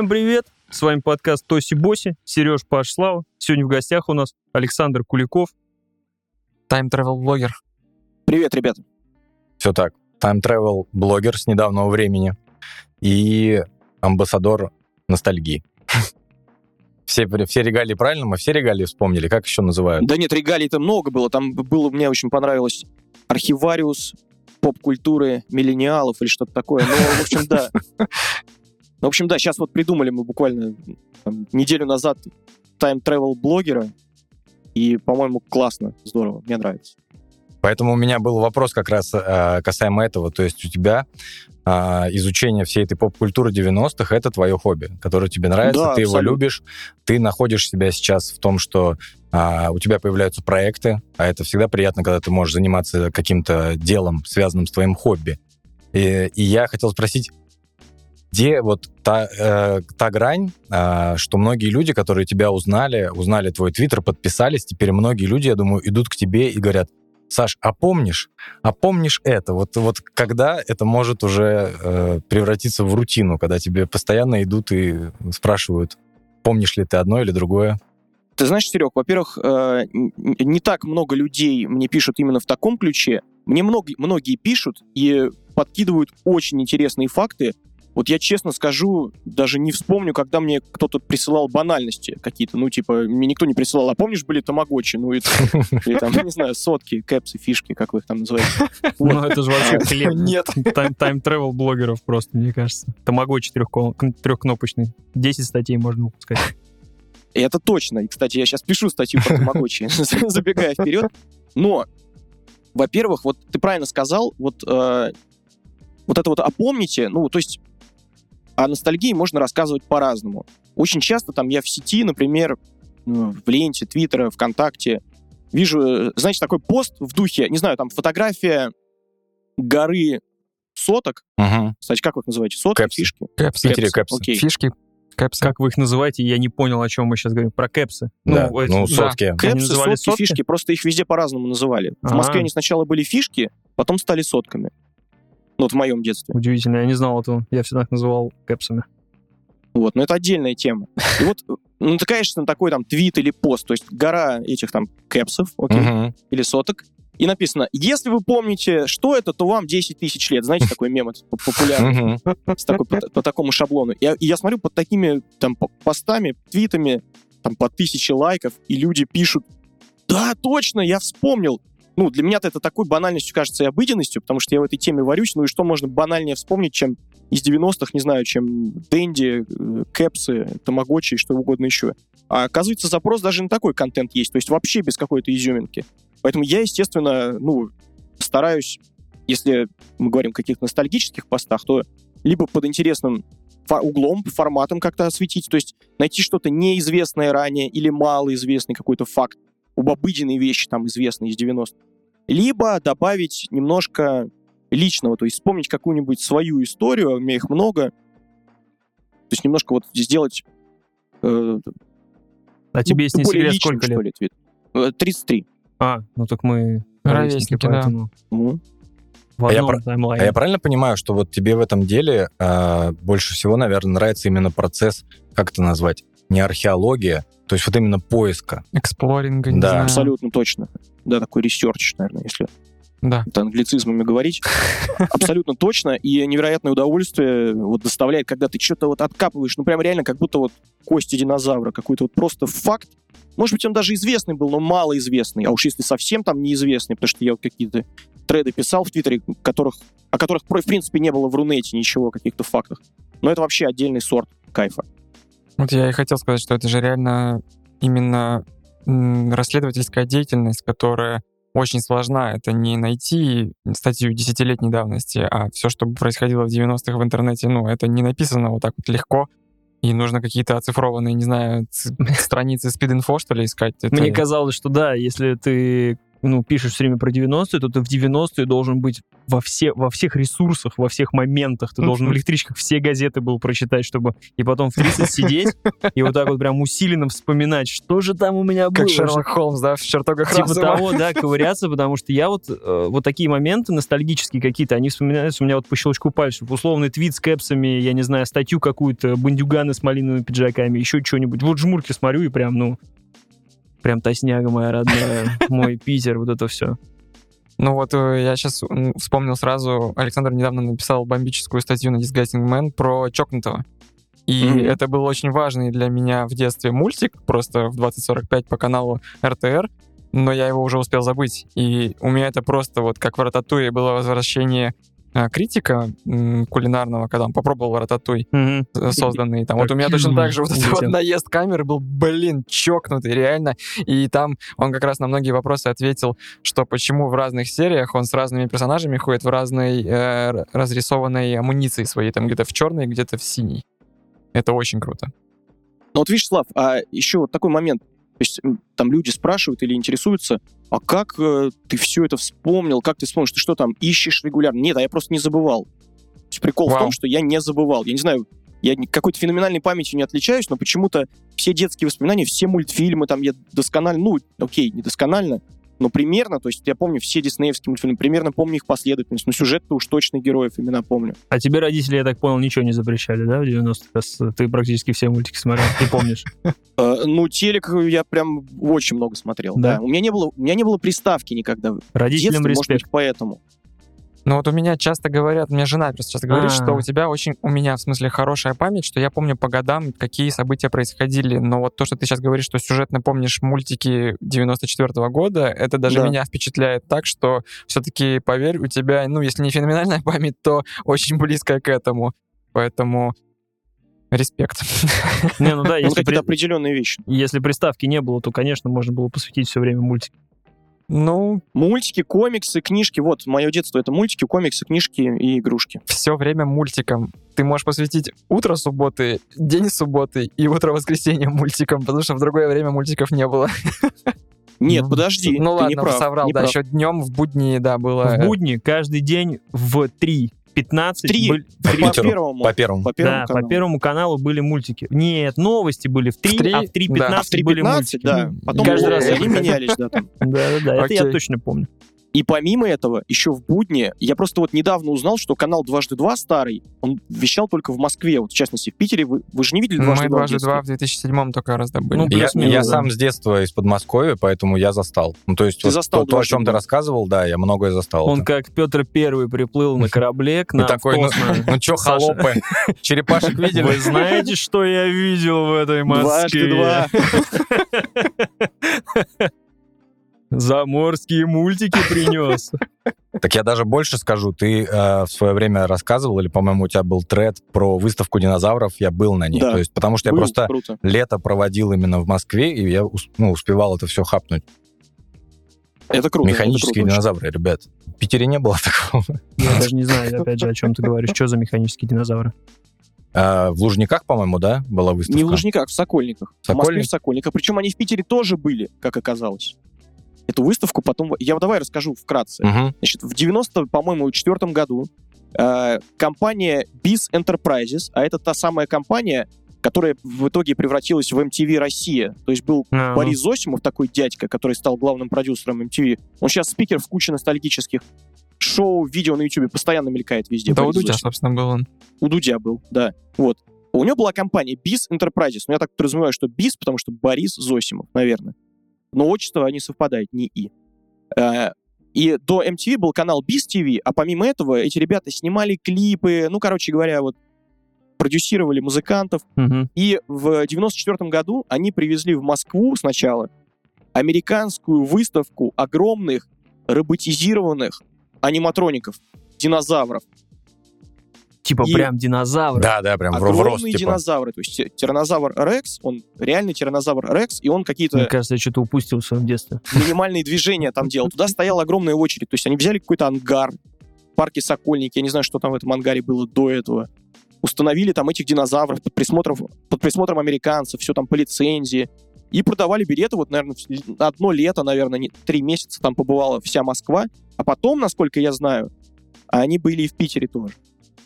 Всем привет! С вами подкаст Тоси Боси, Сереж Паш Слава. Сегодня в гостях у нас Александр Куликов. Тайм-тревел-блогер. Привет, ребята. Все так. Тайм-тревел блогер с недавнего времени и амбассадор ностальгии. Все, все регалии правильно? Мы все регалии вспомнили? Как еще называют? Да нет, регалий-то много было. Там было, мне очень понравилось архивариус поп-культуры миллениалов или что-то такое. Ну, в общем, да. Ну, в общем, да, сейчас вот придумали мы буквально там, неделю назад тайм-тревел блогера, и, по-моему, классно, здорово, мне нравится. Поэтому у меня был вопрос как раз э, касаемо этого. То есть у тебя э, изучение всей этой поп-культуры 90-х — это твое хобби, которое тебе нравится, Да, ты его абсолютно. любишь, ты находишь себя сейчас в том, что э, у тебя появляются проекты, а это всегда приятно, когда ты можешь заниматься каким-то делом, связанным с твоим хобби. И, и я хотел спросить, где вот та, э, та грань, э, что многие люди, которые тебя узнали, узнали твой твиттер, подписались, теперь многие люди, я думаю, идут к тебе и говорят, Саш, а помнишь, а помнишь это? Вот, вот когда это может уже э, превратиться в рутину, когда тебе постоянно идут и спрашивают, помнишь ли ты одно или другое? Ты знаешь, Серег, во-первых, э, не так много людей мне пишут именно в таком ключе. Мне много, многие пишут и подкидывают очень интересные факты. Вот я честно скажу, даже не вспомню, когда мне кто-то присылал банальности какие-то. Ну, типа, мне никто не присылал. А помнишь, были тамагочи? Ну, и, или там, не знаю, сотки, кэпсы, фишки, как вы их там называете. Ну, это же вообще хлеб. Нет. Тайм- Тайм-тревел блогеров просто, мне кажется. Тамагочи трехкнопочный. 10 статей можно выпускать. Это точно. И, кстати, я сейчас пишу статью про Тамагочи, забегая вперед. Но, во-первых, вот ты правильно сказал, вот, э, вот это вот «опомните», ну, то есть о ностальгии можно рассказывать по-разному. Очень часто там я в сети, например, ну, в ленте, Твиттера, ВКонтакте, вижу, э, знаете, такой пост в духе, не знаю, там фотография горы соток. Мгм. Кстати, как вы их называете? Сотки, Кэпсы. фишки? Питере Кэпсы. кэпсы. Окей. Фишки, кэпсы. Как вы их называете, я не понял, о чем мы сейчас говорим. Про кэпсы. Да, эти- ну, да. сотки. Они Кэпсы, сотки, сотки? фишки, просто их везде по-разному называли. В А. Москве они сначала были фишки, потом стали сотками. Ну, вот в моем детстве. Удивительно, я не знал этого. Я всегда их называл кэпсами. Вот, но это отдельная тема. И вот, ну, ты, конечно, такой там твит или пост, то есть гора этих там кэпсов, окей, Мгм. или соток, и написано, если вы помните, что это, то вам 10 тысяч лет. Знаете, такой мем популярный, Мгм. с такой, по, по такому шаблону. Я- И я смотрю под такими там по- постами, твитами, там по тысяче лайков, и люди пишут, да, точно, я вспомнил. Ну, для меня-то это такой банальностью кажется и обыденностью, потому что я в этой теме варюсь, ну и что можно банальнее вспомнить, чем из 90-х, не знаю, чем Дэнди, э, Кэпсы, Тамагочи и что угодно еще. А оказывается, запрос даже на такой контент есть, то есть вообще без какой-то изюминки. Поэтому я, естественно, ну, стараюсь, если мы говорим о каких-то ностальгических постах, то либо под интересным углом, форматом как-то осветить, то есть найти что-то неизвестное ранее или малоизвестный какой-то факт, об обыденной вещи там известной из 90-х. Либо добавить немножко личного, то есть вспомнить какую-нибудь свою историю, у меня их много, то есть немножко вот сделать э, А тебе, если не секрет, личным, сколько что лет? ли, твит. Э, 33. А, ну так мы Ровесники, да. поэтому в А я timeline е. А я правильно понимаю, что вот тебе в этом деле а, больше всего, наверное, нравится именно процесс, как это назвать, не археология, то есть вот именно поиска. Exploring а, не Да. знаю. Абсолютно точно. Да, такой research, наверное, если Да. это англицизмами говорить. Абсолютно точно. И невероятное удовольствие вот доставляет, когда ты что-то вот откапываешь, ну прям реально как будто вот кости динозавра, какой-то вот просто факт. Может быть, он даже известный был, но малоизвестный. А уж если совсем там неизвестный, потому что я вот какие-то треды писал в Твиттере, которых, о которых, в принципе, не было в Рунете ничего, каких-то фактах. Но это вообще отдельный сорт кайфа. Вот я и хотел сказать, что это же реально именно расследовательская деятельность, которая очень сложна. Это не найти статью десятилетней давности, а все, что происходило в 90-х в интернете, ну, это не написано вот так вот легко. И нужно какие-то оцифрованные, не знаю, страницы спид-инфо, что ли, искать. Это- Мне казалось, что да, если ты ну, пишешь все время про 90-е, то ты в 90-е должен быть во, все, во всех ресурсах, во всех моментах. Ты должен в электричках все газеты был прочитать, чтобы и потом в 30 сидеть и вот так вот прям усиленно вспоминать, что же там у меня было. Как Шерлок Холмс, да, в чертогах Типа того, да, ковыряться, потому что я вот, э, вот такие моменты ностальгические какие-то, они вспоминаются у меня вот по щелчку пальцев. Условный твит с кэпсами, я не знаю, статью какую-то, бандюганы с малиновыми пиджаками, еще что-нибудь. Вот жмурки смотрю и прям, ну, прям тосняга моя родная, мой Питер, вот это все. Ну вот э, я сейчас вспомнил сразу, Александр недавно написал бомбическую статью на Disgusting Man про чокнутого. И Мгм. это был очень важный для меня в детстве мультик, просто в 2045 по каналу РТР, но я его уже успел забыть. И у меня это просто вот как в Рататуе было возвращение критика м, кулинарного, когда он попробовал рататуй э, созданный. Там, вот у меня точно так же вот этот вот наезд камеры был, блин, чокнутый, реально. И там он как раз на многие вопросы ответил, что почему в разных сериях он с разными персонажами ходит в разной э, разрисованной амуниции своей, там где-то в черной, где-то в синей. Это очень круто. Ну вот видишь, Слав, а еще вот такой момент. То есть там люди спрашивают или интересуются, а как э, ты все это вспомнил, как ты вспомнишь, ты что там ищешь регулярно? Нет, а я просто не забывал. То есть прикол в Вау. том, что я не забывал. Я не знаю, я какой-то феноменальной памятью не отличаюсь, но почему-то все детские воспоминания, все мультфильмы, там я досконально, ну, окей, не досконально, но примерно, то есть я помню все диснеевские мультфильмы, примерно помню их последовательность, но сюжет-то уж точно героев имена помню. А тебе родители, я так понял, ничего не запрещали, да, в 90-х? Раз Ты практически все мультики смотрел, ты помнишь. Э, ну, телек я прям очень много смотрел. Да? У меня не было, у меня не было приставки никогда. Родителям может респект. быть, поэтому. Ну вот у меня часто говорят, меня жена просто часто говорит, А. что у тебя очень, у меня в смысле хорошая память, что я помню по годам, какие события происходили, но вот то, что ты сейчас говоришь, что сюжетно помнишь мультики 94 года, это даже Да. меня впечатляет так, что все-таки, поверь, у тебя, ну, если не феноменальная память, то очень близкая к этому. Поэтому респект. Не, ну да, Ну, если, при- определенные вещи. если приставки не было, то, конечно, можно было посвятить все время мультике. Ну, Мультики, комиксы, книжки. Вот, мое детство — это мультики, комиксы, книжки и игрушки. все время мультикам. Ты можешь посвятить утро субботы, день субботы и утро воскресенья мультикам, потому что в другое время мультиков не было. Нет, Ну, подожди, Ну ты ладно, не прав. соврал, не да, прав. еще днем в будни, да, было. В будни каждый день в 3.15 Три. были- По в три- Питеру. первому. По первому. По первому да, каналу. по первому каналу были мультики. Нет, новости были в 3, три, а в 3.15 да. А в 3.15, были мультики. да. Потом Каждый раз они менялись, да, там. Да, да, это я точно помню. И помимо этого, еще в будни, я просто вот недавно узнал, что канал «Дважды два» старый, он вещал только в Москве, вот в частности в Питере. Вы, вы же не видели «Дважды Мы два» в дважды два в 2007 только раздобыли. Ну, Я, плюс-минус, я да. сам с детства из Подмосковья, поэтому я застал. Ну, то есть Ты вот застал то, то, о чем ты рассказывал, да, я многое застал. Он как Петр Первый приплыл на корабле к И нам такой, ну, ну чё, холопы, черепашек видели? Вы знаете, что я видел в этой Москве? «Дважды два». Заморские мультики принес. Так я даже больше скажу. Ты э, в свое время рассказывал, или, по-моему, у тебя был тред про выставку динозавров, я был на ней. Да. То есть, потому что я просто Круто. лето проводил именно в Москве, и я ну, успевал это все хапнуть. Это круто. это Механические круто очень. динозавры, ребят. В Питере не было такого. Я даже не знаю, опять же, о чем ты говоришь. Что за механические динозавры? А, в Лужниках, по-моему, да, была выставка? Не в Лужниках, в Сокольниках. В Москве Сокольник? в Сокольниках. Причем они в Питере тоже были, как оказалось. Эту выставку потом... Я давай расскажу вкратце. Мгм. Значит, в 90, по-моему, четвертом году э, компания Biz Enterprises, а это та самая компания, которая в итоге превратилась в MTV Россия. То есть был А, Борис Зосимов, такой дядька, который стал главным продюсером MTV. Он сейчас спикер в куче ностальгических шоу, видео на YouTube, постоянно мелькает везде. Да, у Борис Дудя, Зосимов. собственно, был он. У Дудя был, да. Вот. У него была компания Biz Enterprises. Но я так подразумеваю, что Biz, потому что Борис Зосимов, наверное. Но отчество не совпадает, не И. Э, И до MTV был канал Biz TV, а помимо этого эти ребята снимали клипы, ну, короче говоря, вот продюсировали музыкантов. мгм. И в 94 году они привезли в Москву сначала американскую выставку огромных роботизированных аниматроников, динозавров. Типа И- прям динозавры. Да, да, прям в в рост, Огромные типа. динозавры. То есть ти- тиранозавр Рекс, он реальный тиранозавр Рекс, и он Мне какие-то кажется, я что-то упустил в своем детстве. минимальные движения там делал. Туда стояла огромная очередь. То есть они взяли какой-то ангар в парке Сокольники, я не знаю, что там в этом ангаре было до этого. Установили там этих динозавров под присмотром, под присмотром американцев, все там по лицензии. и продавали билеты, вот, наверное, одно лето, наверное, три месяца там побывала вся Москва, а потом, насколько я знаю, они были и в Питере тоже.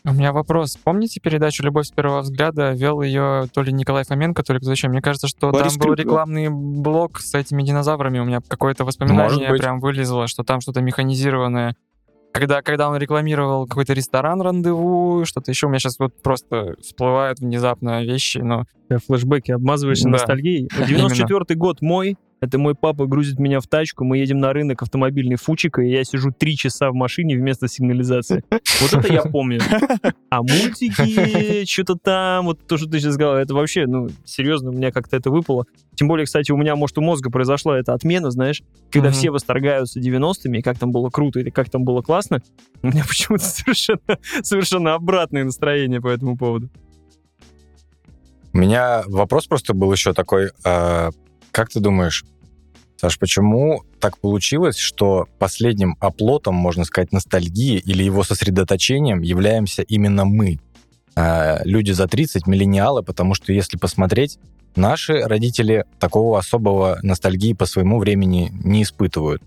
У меня вопрос. Помните передачу «Любовь с первого взгляда»? Вел ее то ли Николай Фоменко, то ли кто-то еще. Мне кажется, что Борис там был рекламный блок с этими динозаврами. У меня какое-то воспоминание прям вылезло, что там что-то механизированное. Когда, когда он рекламировал какой-то ресторан «Рандеву», что-то еще, у меня сейчас вот просто всплывают внезапно вещи, но... Э, Флэшбэки, обмазываешься Да. ностальгией. 94 год мой, это мой папа грузит меня в тачку, мы едем на рынок автомобильный Фучика, и я сижу три часа в машине вместо сигнализации. Вот это я помню. А мультики, что-то там, вот то, что ты сейчас сказал, это вообще, ну, серьезно, у меня как-то это выпало. Тем более, кстати, у меня, может, у мозга произошла эта отмена, знаешь, когда все восторгаются 90-ми, и как там было круто, или как там было классно, у меня почему-то совершенно, совершенно обратное настроение по этому поводу. У меня вопрос просто был еще такой. а, как ты думаешь, Саш, почему так получилось, что последним оплотом, можно сказать, ностальгии или его сосредоточением являемся именно мы, а, люди за 30, миллениалы, потому что если посмотреть, наши родители такого особого ностальгии по своему времени не испытывают.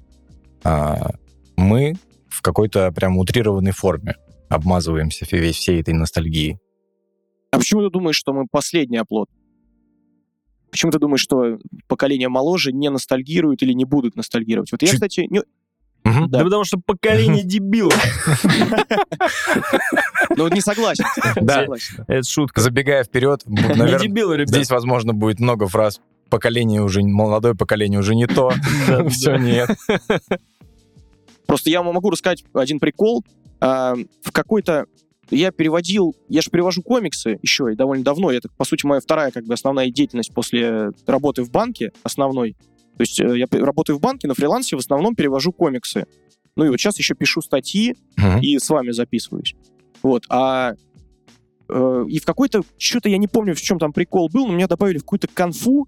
А, мы в какой-то прям утрированной форме обмазываемся весь всей этой ностальгией. А почему ты думаешь, что мы последний оплот? Почему ты думаешь, что поколение моложе не ностальгируют или не будут ностальгировать? Вот я, Чуть- кстати, не- Мгм. Да, потому что поколение дебилов. ну, не согласен. Да. согласен. Это шутка. Забегая вперед, наверное. Здесь, возможно, будет много фраз. Поколение уже, молодое поколение уже не то. Да, Все, да. нет. Просто я вам могу рассказать один прикол. А, в какой-то... Я переводил... Я же перевожу комиксы еще и довольно давно. Это, по сути, моя вторая как бы основная деятельность после работы в банке основной. То есть э, я работаю в банке, на фрилансе в основном перевожу комиксы. Ну и вот сейчас еще пишу статьи, Мгм. и с вами записываюсь. Вот, а э, и в какой-то, что-то я не помню, в чем там прикол был, но меня добавили в какую-то конфу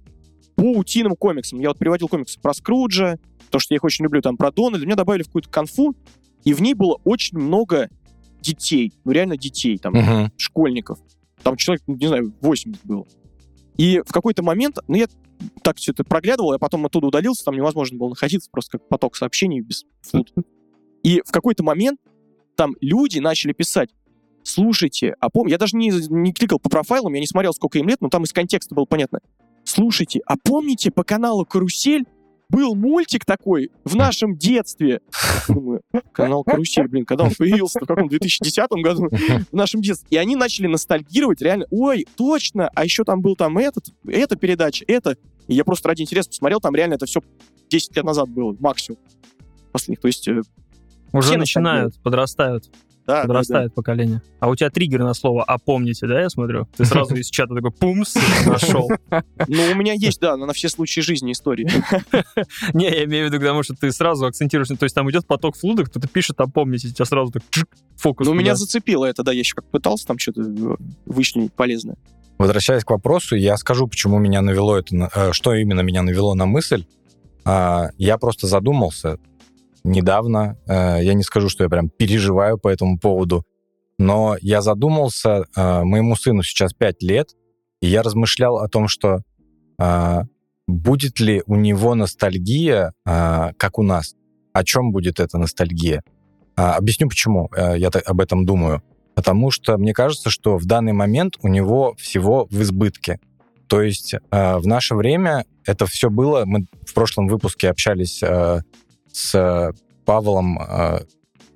по утиным комиксам. Я вот приводил комиксы про Скруджа, то, что я их очень люблю, там, про Дональда, меня добавили в какую-то конфу, и в ней было очень много детей, ну реально детей, там, Мгм. школьников. Там человек, ну, не знаю, 80 было. И в какой-то момент, ну, я так все это проглядывал, я потом оттуда удалился, там невозможно было находиться, просто как поток сообщений без фут. И в какой-то момент там люди начали писать, слушайте, а пом... Я даже не, не кликал по профайлам, я не смотрел, сколько им лет, но там из контекста было понятно. Слушайте, а помните по каналу «Карусель» был мультик такой в нашем детстве? Думаю, канал «Карусель», блин, когда он появился? В каком 2010 году? в нашем детстве. И они начали ностальгировать, реально, ой, точно, а еще там был там этот, эта передача, это. И я просто ради интереса посмотрел, там реально это все 10 лет назад было, максимум. Последних, то есть, э, Уже начинают, подрастают, да, да, да. подрастает поколение. А у тебя триггер на слово «а помните», да, я смотрю? Ты сразу из чата такой пумс нашел. Ну, у меня есть, да, на все случаи жизни истории. Не, я имею в виду к тому, что ты сразу акцентируешь, то есть там идет поток флуда, кто-то пишет «а помните», у тебя сразу так фокус. Но меня зацепило это, да, я еще как пытался там что-то э, вычленить полезное. Возвращаясь к вопросу, я скажу, почему меня навело это, э, что именно меня навело на мысль. А, Я просто задумался недавно. э, Я не скажу, что я прям переживаю по этому поводу, но я задумался, э, моему сыну сейчас 5 лет, и я размышлял о том, что а, будет ли у него ностальгия, как у нас. О чем будет эта ностальгия? Объясню, почему э, я об этом думаю. Потому что мне кажется, что в данный момент у него всего в избытке. То есть э, в наше время это все было... Мы в прошлом выпуске общались э, с Павлом э,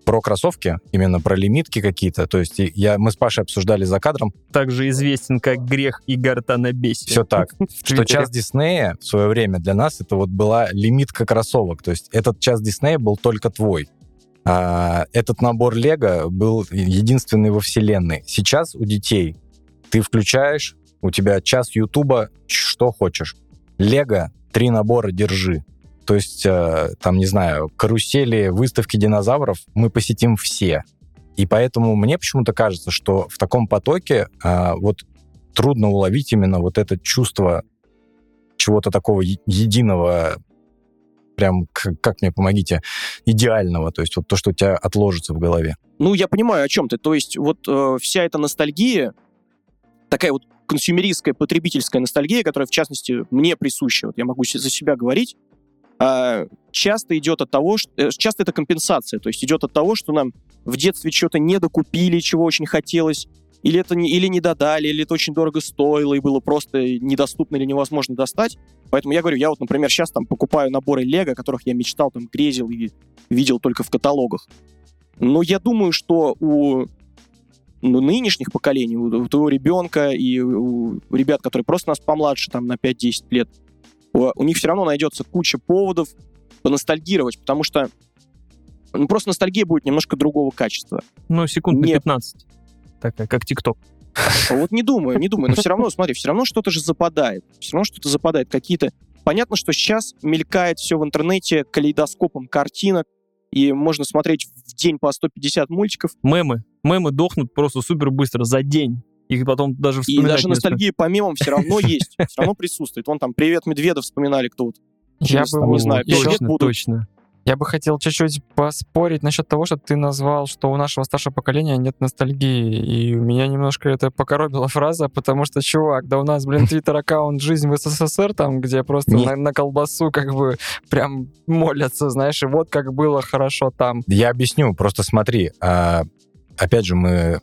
про кроссовки, именно про лимитки какие-то. То есть я, мы с Пашей обсуждали за кадром, Также известен как грех и горта на бесе. все так, что час Диснея в свое время для нас это вот была лимитка кроссовок. То есть этот час Диснея был только твой. А этот набор Лего был единственный во вселенной. Сейчас у детей ты включаешь, у тебя час Ютуба, что хочешь. Лего, три набора держи. То есть, э, там, не знаю, карусели, выставки динозавров мы посетим все. И поэтому мне почему-то кажется, что в таком потоке а, вот трудно уловить именно вот это чувство чего-то такого единого, прям, как мне помогите, идеального, то есть вот то, что у тебя отложится в голове. Ну, я понимаю, о чем ты. То есть вот э, вся эта ностальгия, такая вот консюмеристская, потребительская ностальгия, которая, в частности, мне присуща, вот я могу за себя говорить, часто идет от того, что... Э, часто это компенсация, то есть идет от того, что нам в детстве что-то не докупили, чего очень хотелось, или это не, или не додали, или это очень дорого стоило и было просто недоступно или невозможно достать. Поэтому я говорю, я вот, например, сейчас там покупаю наборы Лего, о которых я мечтал, там, грезил и видел только в каталогах. Но я думаю, что у ну, нынешних поколений, у, у твоего ребенка и у ребят, которые просто нас помладше, там, на 5-10 лет, у, них все равно найдется куча поводов поностальгировать, потому что ну, просто ностальгия будет немножко другого качества. Ну, секунд на 15 такая, как ТикТок. Вот не думаю, не думаю. Но все равно, смотри, все равно что-то же западает. Все равно что-то западает. Какие-то... Понятно, что сейчас мелькает все в интернете калейдоскопом картинок, и можно смотреть в день по 150 мультиков. Мемы. Мемы дохнут просто супер быстро, за день. Их потом даже вспоминать И даже ностальгия по мемам все равно есть, все равно присутствует. Вон там «Привет, Медведов» вспоминали кто-то. Я бы, не знаю, точно, точно. Я бы хотел чуть-чуть поспорить насчет того, что ты назвал, что у нашего старшего поколения нет ностальгии. И меня немножко это покоробила фраза, потому что, чувак, да у нас, блин, твиттер-аккаунт «Жизнь в СССР», там, где просто на, на колбасу как бы прям молятся, знаешь, и вот как было хорошо там. Я объясню, просто смотри, а, опять же, мы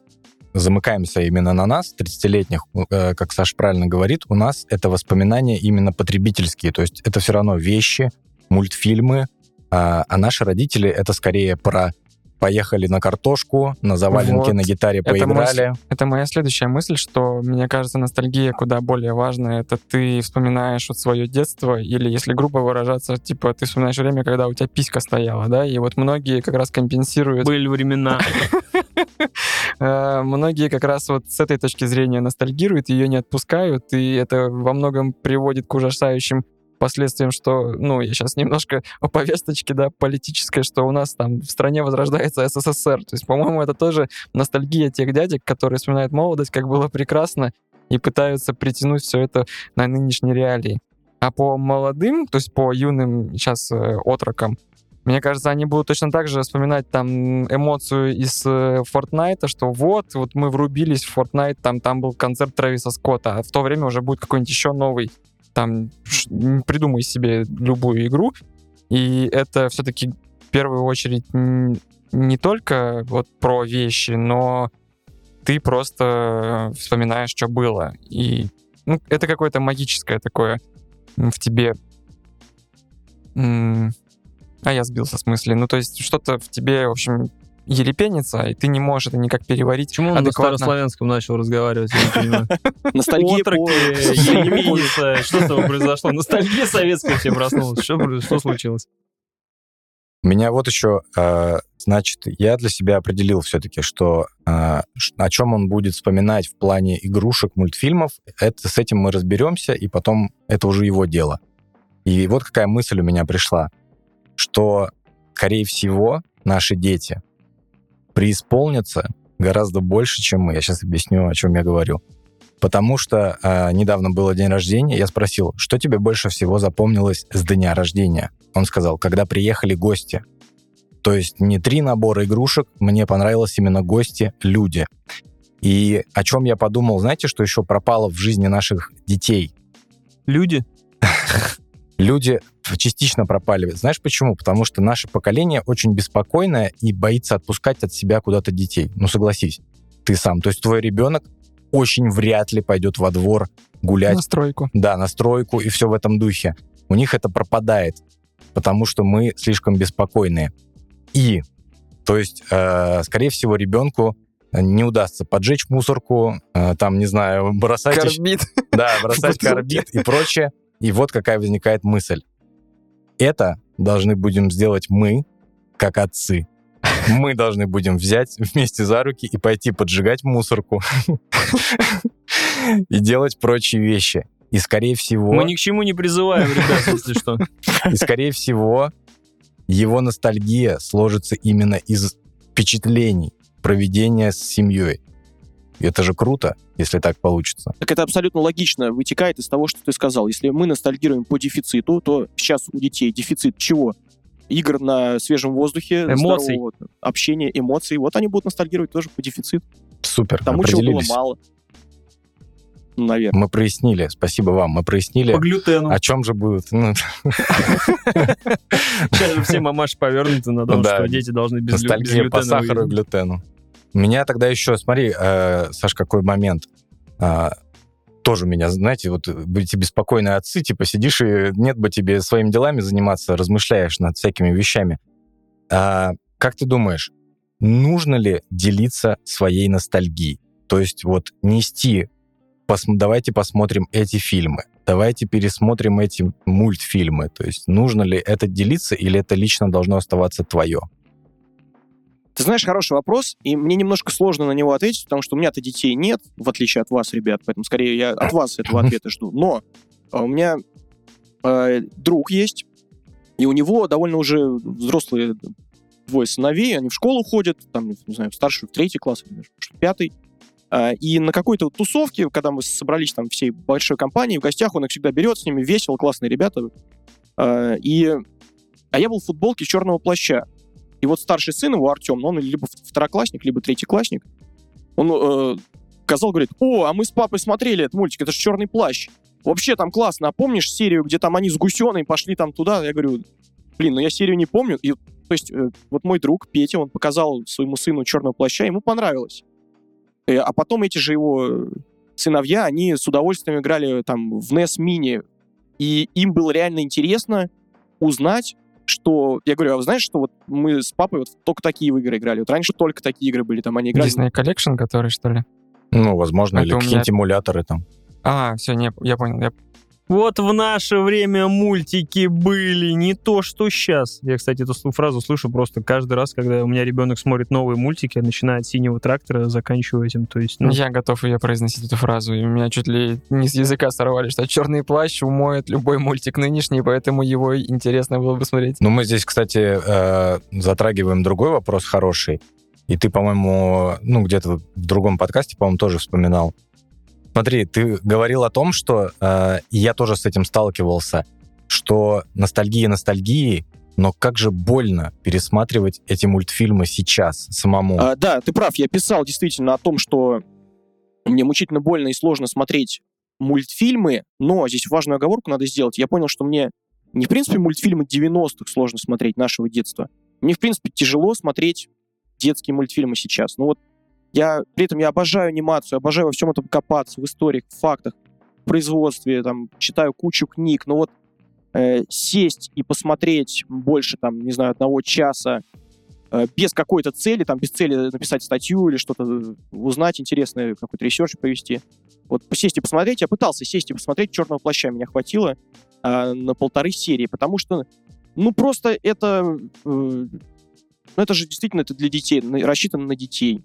замыкаемся именно на нас, 30-летних, э, как Саша правильно говорит, у нас это воспоминания именно потребительские, то есть это все равно вещи, мультфильмы, а, а наши родители это скорее про поехали на картошку, на заваленке, вот. на гитаре поиграли. Это, мой, это моя следующая мысль, что, мне кажется, ностальгия куда более важная. Это ты вспоминаешь вот свое детство, или, если грубо выражаться, типа, ты вспоминаешь время, когда у тебя писька стояла, да, и вот многие как раз компенсируют... Были времена. Э, многие как раз вот с этой точки зрения ностальгируют, ее не отпускают, и это во многом приводит к ужасающим последствиям, что, ну, я сейчас немножко о повесточке, да, политической, что у нас там в стране возрождается СССР. То есть, по-моему, это тоже ностальгия тех дядек, которые вспоминают молодость, как было прекрасно, и пытаются притянуть все это на нынешние реалии. А по молодым, то есть по юным сейчас э, отрокам, мне кажется, они будут точно так же вспоминать там эмоцию из э, Fortnite, что вот, вот мы врубились в Fortnite, там, там был концерт Трэвиса Скотта, а в то время уже будет какой-нибудь еще новый там придумай себе любую игру, и это все-таки в первую очередь не только вот про вещи, но ты просто вспоминаешь, что было. И ну, это какое-то магическое такое в тебе. А я сбился с мысли. Ну, то есть что-то в тебе, в общем, елепенится, и ты не можешь это никак переварить Почему он адекватно. на старославянском начал разговаривать? Я не понимаю. Ностальгия елепенится. Что с тобой произошло? Ностальгия советская тебе проснулась. Что случилось? У меня вот еще, а, значит, я для себя определил все-таки, что а, о чем он будет вспоминать в плане игрушек, мультфильмов, это с этим мы разберемся, и потом это уже его дело. И вот какая мысль у меня пришла, что, скорее всего, наши дети преисполнятся гораздо больше, чем мы. Я сейчас объясню, о чем я говорю. Потому что э, недавно было день рождения, я спросил, что тебе больше всего запомнилось с дня рождения? Он сказал, когда приехали гости. То есть не три набора игрушек, мне понравилось именно гости, люди. И о чем я подумал, знаете, что еще пропало в жизни наших детей? Люди? люди частично пропали. Знаешь почему? Потому что наше поколение очень беспокойное и боится отпускать от себя куда-то детей. Ну, согласись, ты сам. То есть твой ребенок очень вряд ли пойдет во двор гулять. На стройку. Да, на стройку и все в этом духе. У них это пропадает, потому что мы слишком беспокойные. И, то есть, э, скорее всего, ребенку не удастся поджечь мусорку, э, там, не знаю, бросать... Карбид. Да, бросать карбид и прочее. И вот какая возникает мысль. Это должны будем сделать мы, как отцы. Мы должны будем взять вместе за руки и пойти поджигать мусорку и делать прочие вещи. И, скорее всего... Мы ни к чему не призываем, ребят, если что. И, скорее всего, его ностальгия сложится именно из впечатлений проведения с семьей. Это же круто, если так получится. Так это абсолютно логично вытекает из того, что ты сказал. Если мы ностальгируем по дефициту, то сейчас у детей дефицит чего? Игр на свежем воздухе, эмоций. общения, эмоций. Вот они будут ностальгировать тоже по дефициту. Супер, Тому, чего было мало. Ну, наверное. Мы прояснили, спасибо вам, мы прояснили, По глютену. о чем же будут. ну, Сейчас же все мамаши повернуты на Да. что дети должны без, лю- без Ностальгия по сахару и глютену. Меня тогда еще, смотри, э, Саш, какой момент. А, тоже меня, знаете, вот будете беспокойные отцы, типа сидишь и нет бы тебе своими делами заниматься, размышляешь над всякими вещами. А, как ты думаешь, нужно ли делиться своей ностальгией? То есть вот нести, пос- давайте посмотрим эти фильмы, давайте пересмотрим эти мультфильмы. То есть нужно ли это делиться или это лично должно оставаться твое? Ты знаешь, хороший вопрос, и мне немножко сложно на него ответить, потому что у меня-то детей нет, в отличие от вас, ребят, поэтому скорее я от вас этого ответа жду. Но а, у меня э, друг есть, и у него довольно уже взрослые двое сыновей, они в школу ходят, там, не знаю, в старший, в третий класс, или даже, пятый. А, И на какой-то тусовке, когда мы собрались там всей большой компанией, в гостях он их всегда берет, с ними весело, классные ребята. И... А я был в футболке черного плаща. И вот старший сын его, Артем, ну, он либо второклассник, либо третьеклассник, он э, сказал, говорит, о, а мы с папой смотрели этот мультик, это же «Черный плащ». Вообще там классно. А помнишь серию, где там они с гусеной пошли там туда? Я говорю, блин, ну я серию не помню. И, то есть э, вот мой друг Петя, он показал своему сыну «Черного плаща», ему понравилось. Э, а потом эти же его э, сыновья, они с удовольствием играли там в NES Mini, и им было реально интересно узнать, что... Я говорю, а вы знаете, что вот мы с папой вот только такие в игры играли? Вот раньше только такие игры были, там они играли... Disney Collection, который, что ли? Ну, возможно, Это или у меня- какие-нибудь эмуляторы там. А, все, не, я понял. Я... Вот в наше время мультики были, не то, что сейчас. Я, кстати, эту фразу слышу просто каждый раз, когда у меня ребенок смотрит новые мультики, начиная от «Синего трактора», заканчивая этим. То есть, ну, Я готов ее произносить, эту фразу. И у меня чуть ли не с языка сорвали, что черный плащ умоет любой мультик нынешний, поэтому его интересно было бы смотреть. Ну, мы здесь, кстати, э, затрагиваем другой вопрос хороший. И ты, по-моему, ну, где-то в другом подкасте, по-моему, тоже вспоминал. Смотри, ты говорил о том, что, э, я тоже с этим сталкивался, что ностальгия ностальгии, но как же больно пересматривать эти мультфильмы сейчас самому. А, да, ты прав, я писал действительно о том, что мне мучительно больно и сложно смотреть мультфильмы, но здесь важную оговорку надо сделать. Я понял, что мне не, в принципе, мультфильмы 90-х сложно смотреть, нашего детства. Мне, в принципе, тяжело смотреть детские мультфильмы сейчас. Ну вот я, при этом я обожаю анимацию, обожаю во всем этом копаться, в историях, в фактах, в производстве, там, читаю кучу книг, но вот э, сесть и посмотреть больше, там, не знаю, одного часа э, без какой-то цели, там, без цели написать статью или что-то э, узнать интересное, какой-то research провести. Вот сесть и посмотреть, я пытался сесть и посмотреть «Черного плаща», меня хватило а, на полторы серии, потому что, ну, просто это... э, ну, это же действительно это для детей, рассчитано на детей.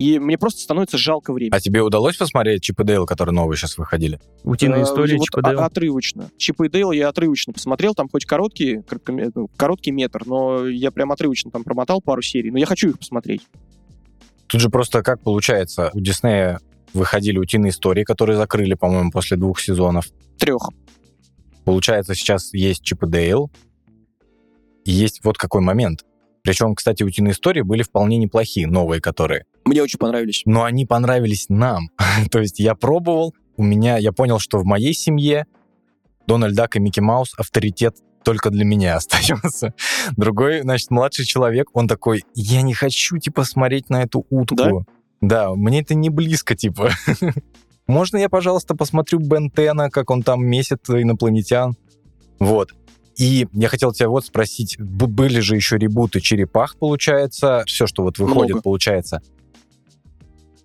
И мне просто становится жалко времени. А тебе удалось посмотреть Чип и Дейл, которые новые сейчас выходили? утиная Э, история, вот Чип и Дейл. отрывочно. Чип и Дейл я отрывочно посмотрел, там хоть короткий, короткоме- ну, короткий метр, но я прям отрывочно там промотал пару серий, но я хочу их посмотреть. Тут же просто как получается, у Диснея выходили утиные истории, которые закрыли, по-моему, после двух сезонов. Трех. Получается, сейчас есть Чип и Дейл, и есть вот какой момент. Причем, кстати, утиные истории были вполне неплохие, новые которые. Мне очень понравились. Но они понравились нам. То есть я пробовал, у меня, я понял, что в моей семье Дональд Дак и Микки Маус авторитет только для меня остается. Другой, значит, младший человек, он такой, я не хочу, типа, смотреть на эту утку. Да? Да, мне это не близко, типа. Можно я, пожалуйста, посмотрю Бен Тена, как он там месяц инопланетян? Вот. И я хотел тебя вот спросить, были же еще ребуты черепах, получается, все, что вот выходит, Много. получается.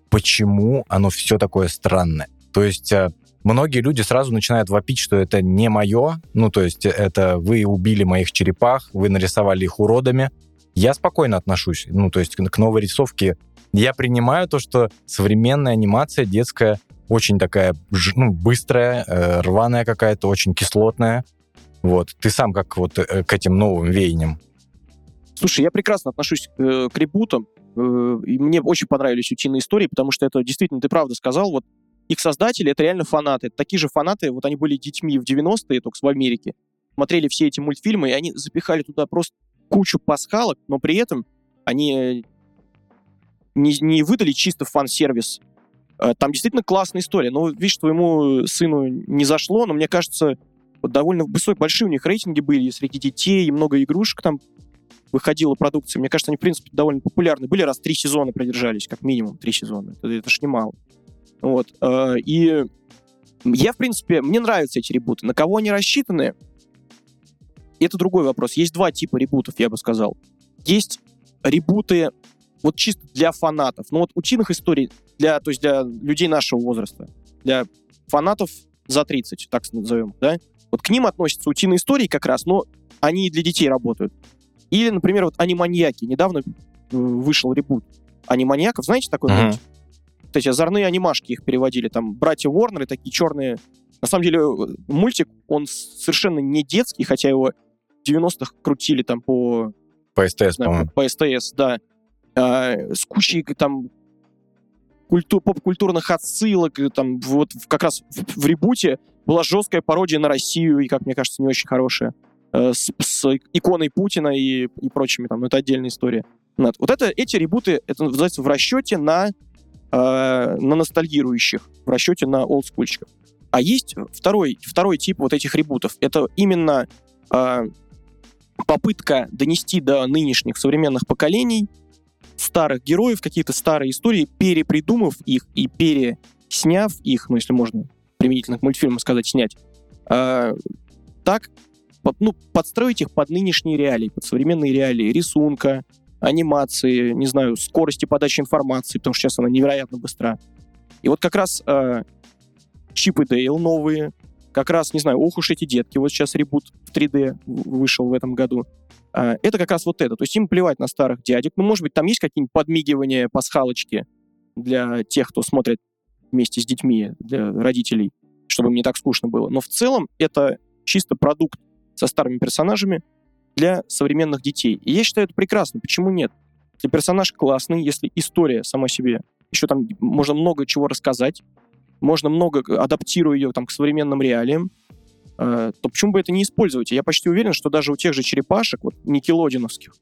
Почему оно все такое странное? То есть э, многие люди сразу начинают вопить, что это не мое, ну, то есть это вы убили моих черепах, вы нарисовали их уродами. Я спокойно отношусь, ну, то есть к новой рисовке. Я принимаю то, что современная анимация детская очень такая ну, быстрая, э, рваная какая-то, очень кислотная. Вот. Ты сам как вот э, к этим новым веяниям? Слушай, я прекрасно отношусь э, к ребутам, э, и мне очень понравились утиные истории, потому что это действительно, ты правда сказал, вот их создатели — это реально фанаты. Такие же фанаты, вот они были детьми в 90-е, только в Америке, смотрели все эти мультфильмы, и они запихали туда просто кучу пасхалок, но при этом они э, не, не выдали чисто фан-сервис Там действительно классная история. Ну, видишь, твоему сыну не зашло, но мне кажется, довольно высокие, большие у них рейтинги были среди детей, и много игрушек там выходила продукция. Мне кажется, они, в принципе, довольно популярны. Были раз три сезона продержались, как минимум три сезона. Это, это ж немало. Вот. э, И я, в принципе, мне нравятся эти ребуты. На кого они рассчитаны, это другой вопрос. Есть два типа ребутов, я бы сказал. Есть ребуты вот чисто для фанатов. Ну вот утиных историй, для, то есть для людей нашего возраста, для фанатов за 30, так назовем, да? Вот к ним относятся утиные истории как раз, но они и для детей работают. Или, например, вот «Аниманьяки». Недавно э, вышел ребут «Аниманьяков». Знаете такой Мгм. мультик? Вот эти озорные анимашки их переводили. Там братья Уорнеры такие черные. На самом деле э, мультик, он совершенно не детский, хотя его в 90-х крутили там по По СТС, по-моему. по СТС, да, А, с кучей там культу- поп-культурных отсылок, там вот как раз в, в ребуте была жесткая пародия на Россию, и, как мне кажется, не очень хорошая, э, с, с иконой Путина и, и прочими, там, ну, это отдельная история. Вот это, эти ребуты, это называется в расчете на, э, на ностальгирующих, в расчете на олдскульщиков. А есть второй, второй тип вот этих ребутов. Это именно э, попытка донести до нынешних современных поколений старых героев, какие-то старые истории, перепридумав их и пересняв их, ну, если можно применительно к мультфильмам сказать, снять, э, так, под- ну, подстроить их под нынешние реалии, под современные реалии рисунка, анимации, не знаю, скорости подачи информации, потому что сейчас она невероятно быстра. И вот как раз э, Чип и Дейл новые, как раз, не знаю, ох уж эти детки, вот сейчас ребут в 3D в- вышел в этом году. А, Это как раз вот это. То есть им плевать на старых дядек. Ну, может быть, там есть какие-нибудь подмигивания, пасхалочки для тех, кто смотрит вместе с детьми, для родителей, чтобы им не так скучно было. Но в целом это чисто продукт со старыми персонажами для современных детей. И я считаю это прекрасно. Почему нет? Если персонаж классный, если история сама себе, еще там можно много чего рассказать, можно много, адаптируя ее там, к современным реалиям, э, то почему бы это не использовать? Я почти уверен, что даже у тех же черепашек, вот никелодиновских,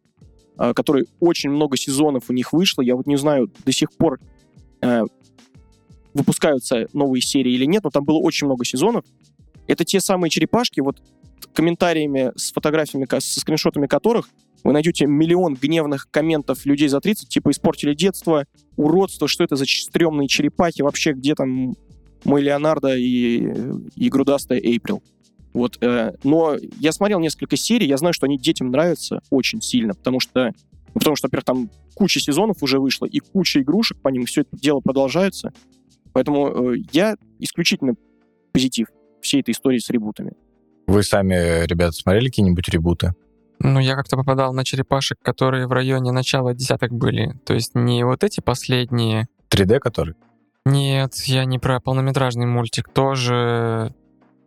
э, которые очень много сезонов у них вышло, я вот не знаю до сих пор, э, выпускаются новые серии или нет, но там было очень много сезонов. Это те самые черепашки, вот комментариями с фотографиями, со скриншотами которых вы найдете миллион гневных комментов людей за 30, типа «испортили детство», «уродство», «что это за стрёмные черепахи», вообще где там мой Леонардо и, и грудастая Эйприл. Вот, э, но я смотрел несколько серий, я знаю, что они детям нравятся очень сильно, потому что, ну, потому что, во-первых, там куча сезонов уже вышло, и куча игрушек по ним, все это дело продолжается. Поэтому э, я исключительно позитив всей этой истории с ребутами. Вы сами, ребята, смотрели какие-нибудь ребуты? Ну, я как-то попадал на черепашек, которые в районе начала десяток были. То есть не вот эти последние. 3D который? Нет, я не про полнометражный мультик. Тоже...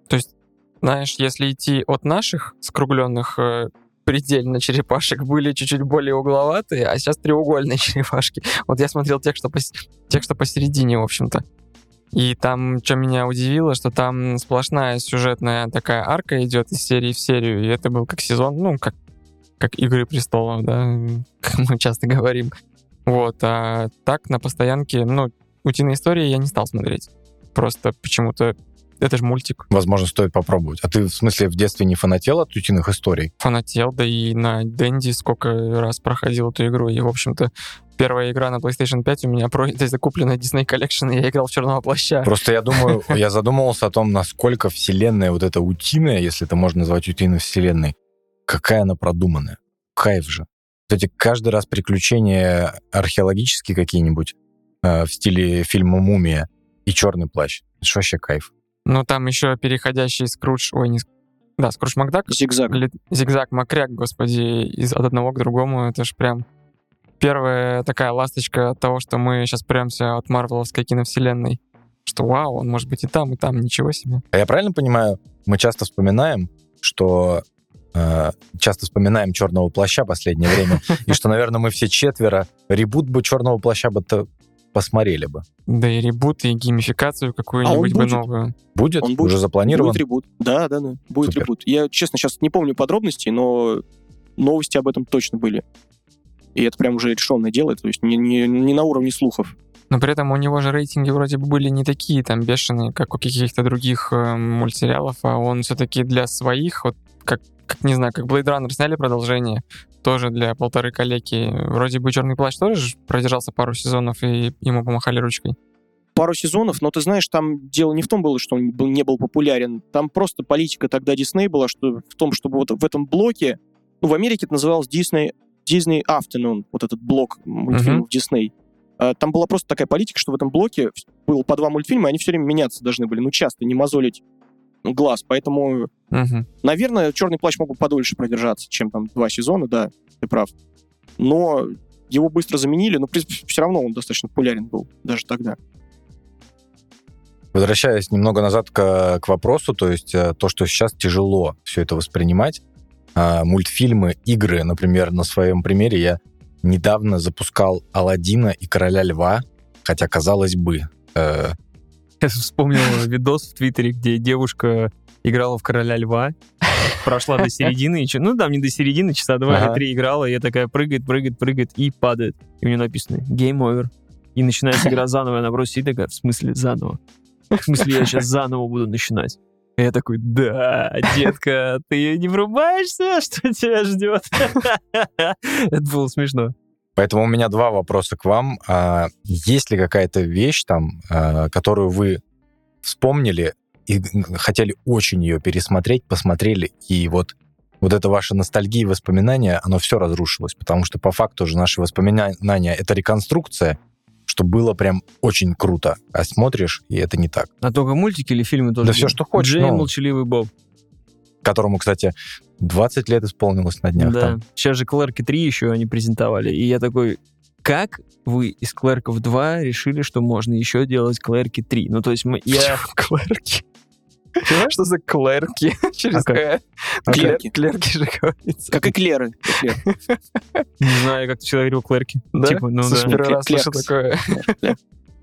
То есть, знаешь, если идти от наших скругленных э, предельно черепашек были чуть-чуть более угловатые, а сейчас треугольные черепашки. Вот я смотрел тех, что, пос... тех, что посередине, в общем-то. И там, что меня удивило, что там сплошная сюжетная такая арка идет из серии в серию, и это был как сезон, ну, как, как «Игры престолов», да, как мы часто говорим. Вот, а так на постоянке, ну, «Утиные истории» я не стал смотреть. Просто почему-то это же мультик. Возможно, стоит попробовать. А ты, в смысле, в детстве не фанател от утиных историй? Фанател, да и на Дэнди сколько раз проходил эту игру. И, в общем-то, первая игра на PlayStation 5 у меня про... то есть закупленная Disney Collection, и я играл в Черного плаща. Просто я думаю, я задумывался о том, насколько вселенная вот эта утиная, если это можно назвать утиной вселенной, какая она продуманная. Кайф же. Кстати, каждый раз приключения археологические какие-нибудь э, в стиле фильма «Мумия» и «Черный плащ». Это вообще кайф. Ну, там еще переходящий Скрудж... Ой, не... Да, Скрудж Макдак. Зигзаг. Или Зигзаг Макряк, господи, из от одного к другому. Это ж прям первая такая ласточка от того, что мы сейчас прямся от Марвеловской киновселенной. Что вау, он может быть и там, и там, ничего себе. А я правильно понимаю, мы часто вспоминаем, что часто вспоминаем черного плаща последнее время, и что, наверное, мы все четверо ребут бы черного плаща бы то посмотрели бы. Да и ребут, и геймификацию какую-нибудь бы будет. новую. Будет? Он будет. Уже запланирован? Будет ребут. Да, да, да. Будет Супер. ребут. Я, честно, сейчас не помню подробностей, но новости об этом точно были. И это прям уже решенное дело, то есть не, не, не на уровне слухов. Но при этом у него же рейтинги вроде бы были не такие там бешеные, как у каких-то других э, мультсериалов, а он все-таки для своих, вот как, как не знаю, как Blade Runner сняли продолжение, тоже для полторы калеки. Вроде бы Черный плащ тоже продержался пару сезонов и ему помахали ручкой. Пару сезонов, но ты знаешь, там дело не в том было, что он был, не был популярен. Там просто политика тогда Дисней была, что в том, чтобы вот в этом блоке, ну, в Америке это называлось Disney, Disney Afternoon, вот этот блок мультфильмов uh-huh. Disney. А, там была просто такая политика, что в этом блоке было по два мультфильма, и они все время меняться должны были, ну, часто, не мозолить глаз. Поэтому, uh-huh. наверное, Черный плащ мог бы подольше продержаться, чем там два сезона, да, ты прав. Но его быстро заменили, но все равно он достаточно популярен был даже тогда. Возвращаясь немного назад к, к вопросу, то есть э, то, что сейчас тяжело все это воспринимать, а, мультфильмы, игры, например, на своем примере я недавно запускал Алладина и Короля Льва, хотя, казалось бы... Э... Я вспомнил видос в Твиттере, где девушка играла в Короля Льва, прошла до середины, ну там не до середины, часа два или три играла, и я такая прыгает, прыгает, прыгает и падает. И у нее написано «Game over». И начинается игра заново, и она просто сидит такая, в смысле заново? В смысле я сейчас заново буду начинать? И я такой, да, детка, ты не врубаешься, что тебя ждет? Это было смешно. Поэтому у меня два вопроса к вам. А, есть ли какая-то вещь там, а, которую вы вспомнили и хотели очень ее пересмотреть, посмотрели, и вот вот это ваша ностальгия и воспоминания, оно все разрушилось, потому что по факту же наши воспоминания — это реконструкция, что было прям очень круто. А смотришь, и это не так. А только мультики или фильмы тоже? Да все, что хочешь. Джей, ну, молчаливый Боб. Которому, кстати, 20 лет исполнилось на днях. Да. Там. Сейчас же Клэрки 3 еще они презентовали. И я такой, как вы из Клэрков 2 решили, что можно еще делать Клэрки 3? Ну, то есть мы, я... Клэрки? Понимаешь, что за клерки? Через а Клерки. Клерки же говорится. Как и клеры. Не знаю, как ты всегда говорил клерки. Да? Типа, ну Слушай, первый раз слышу такое.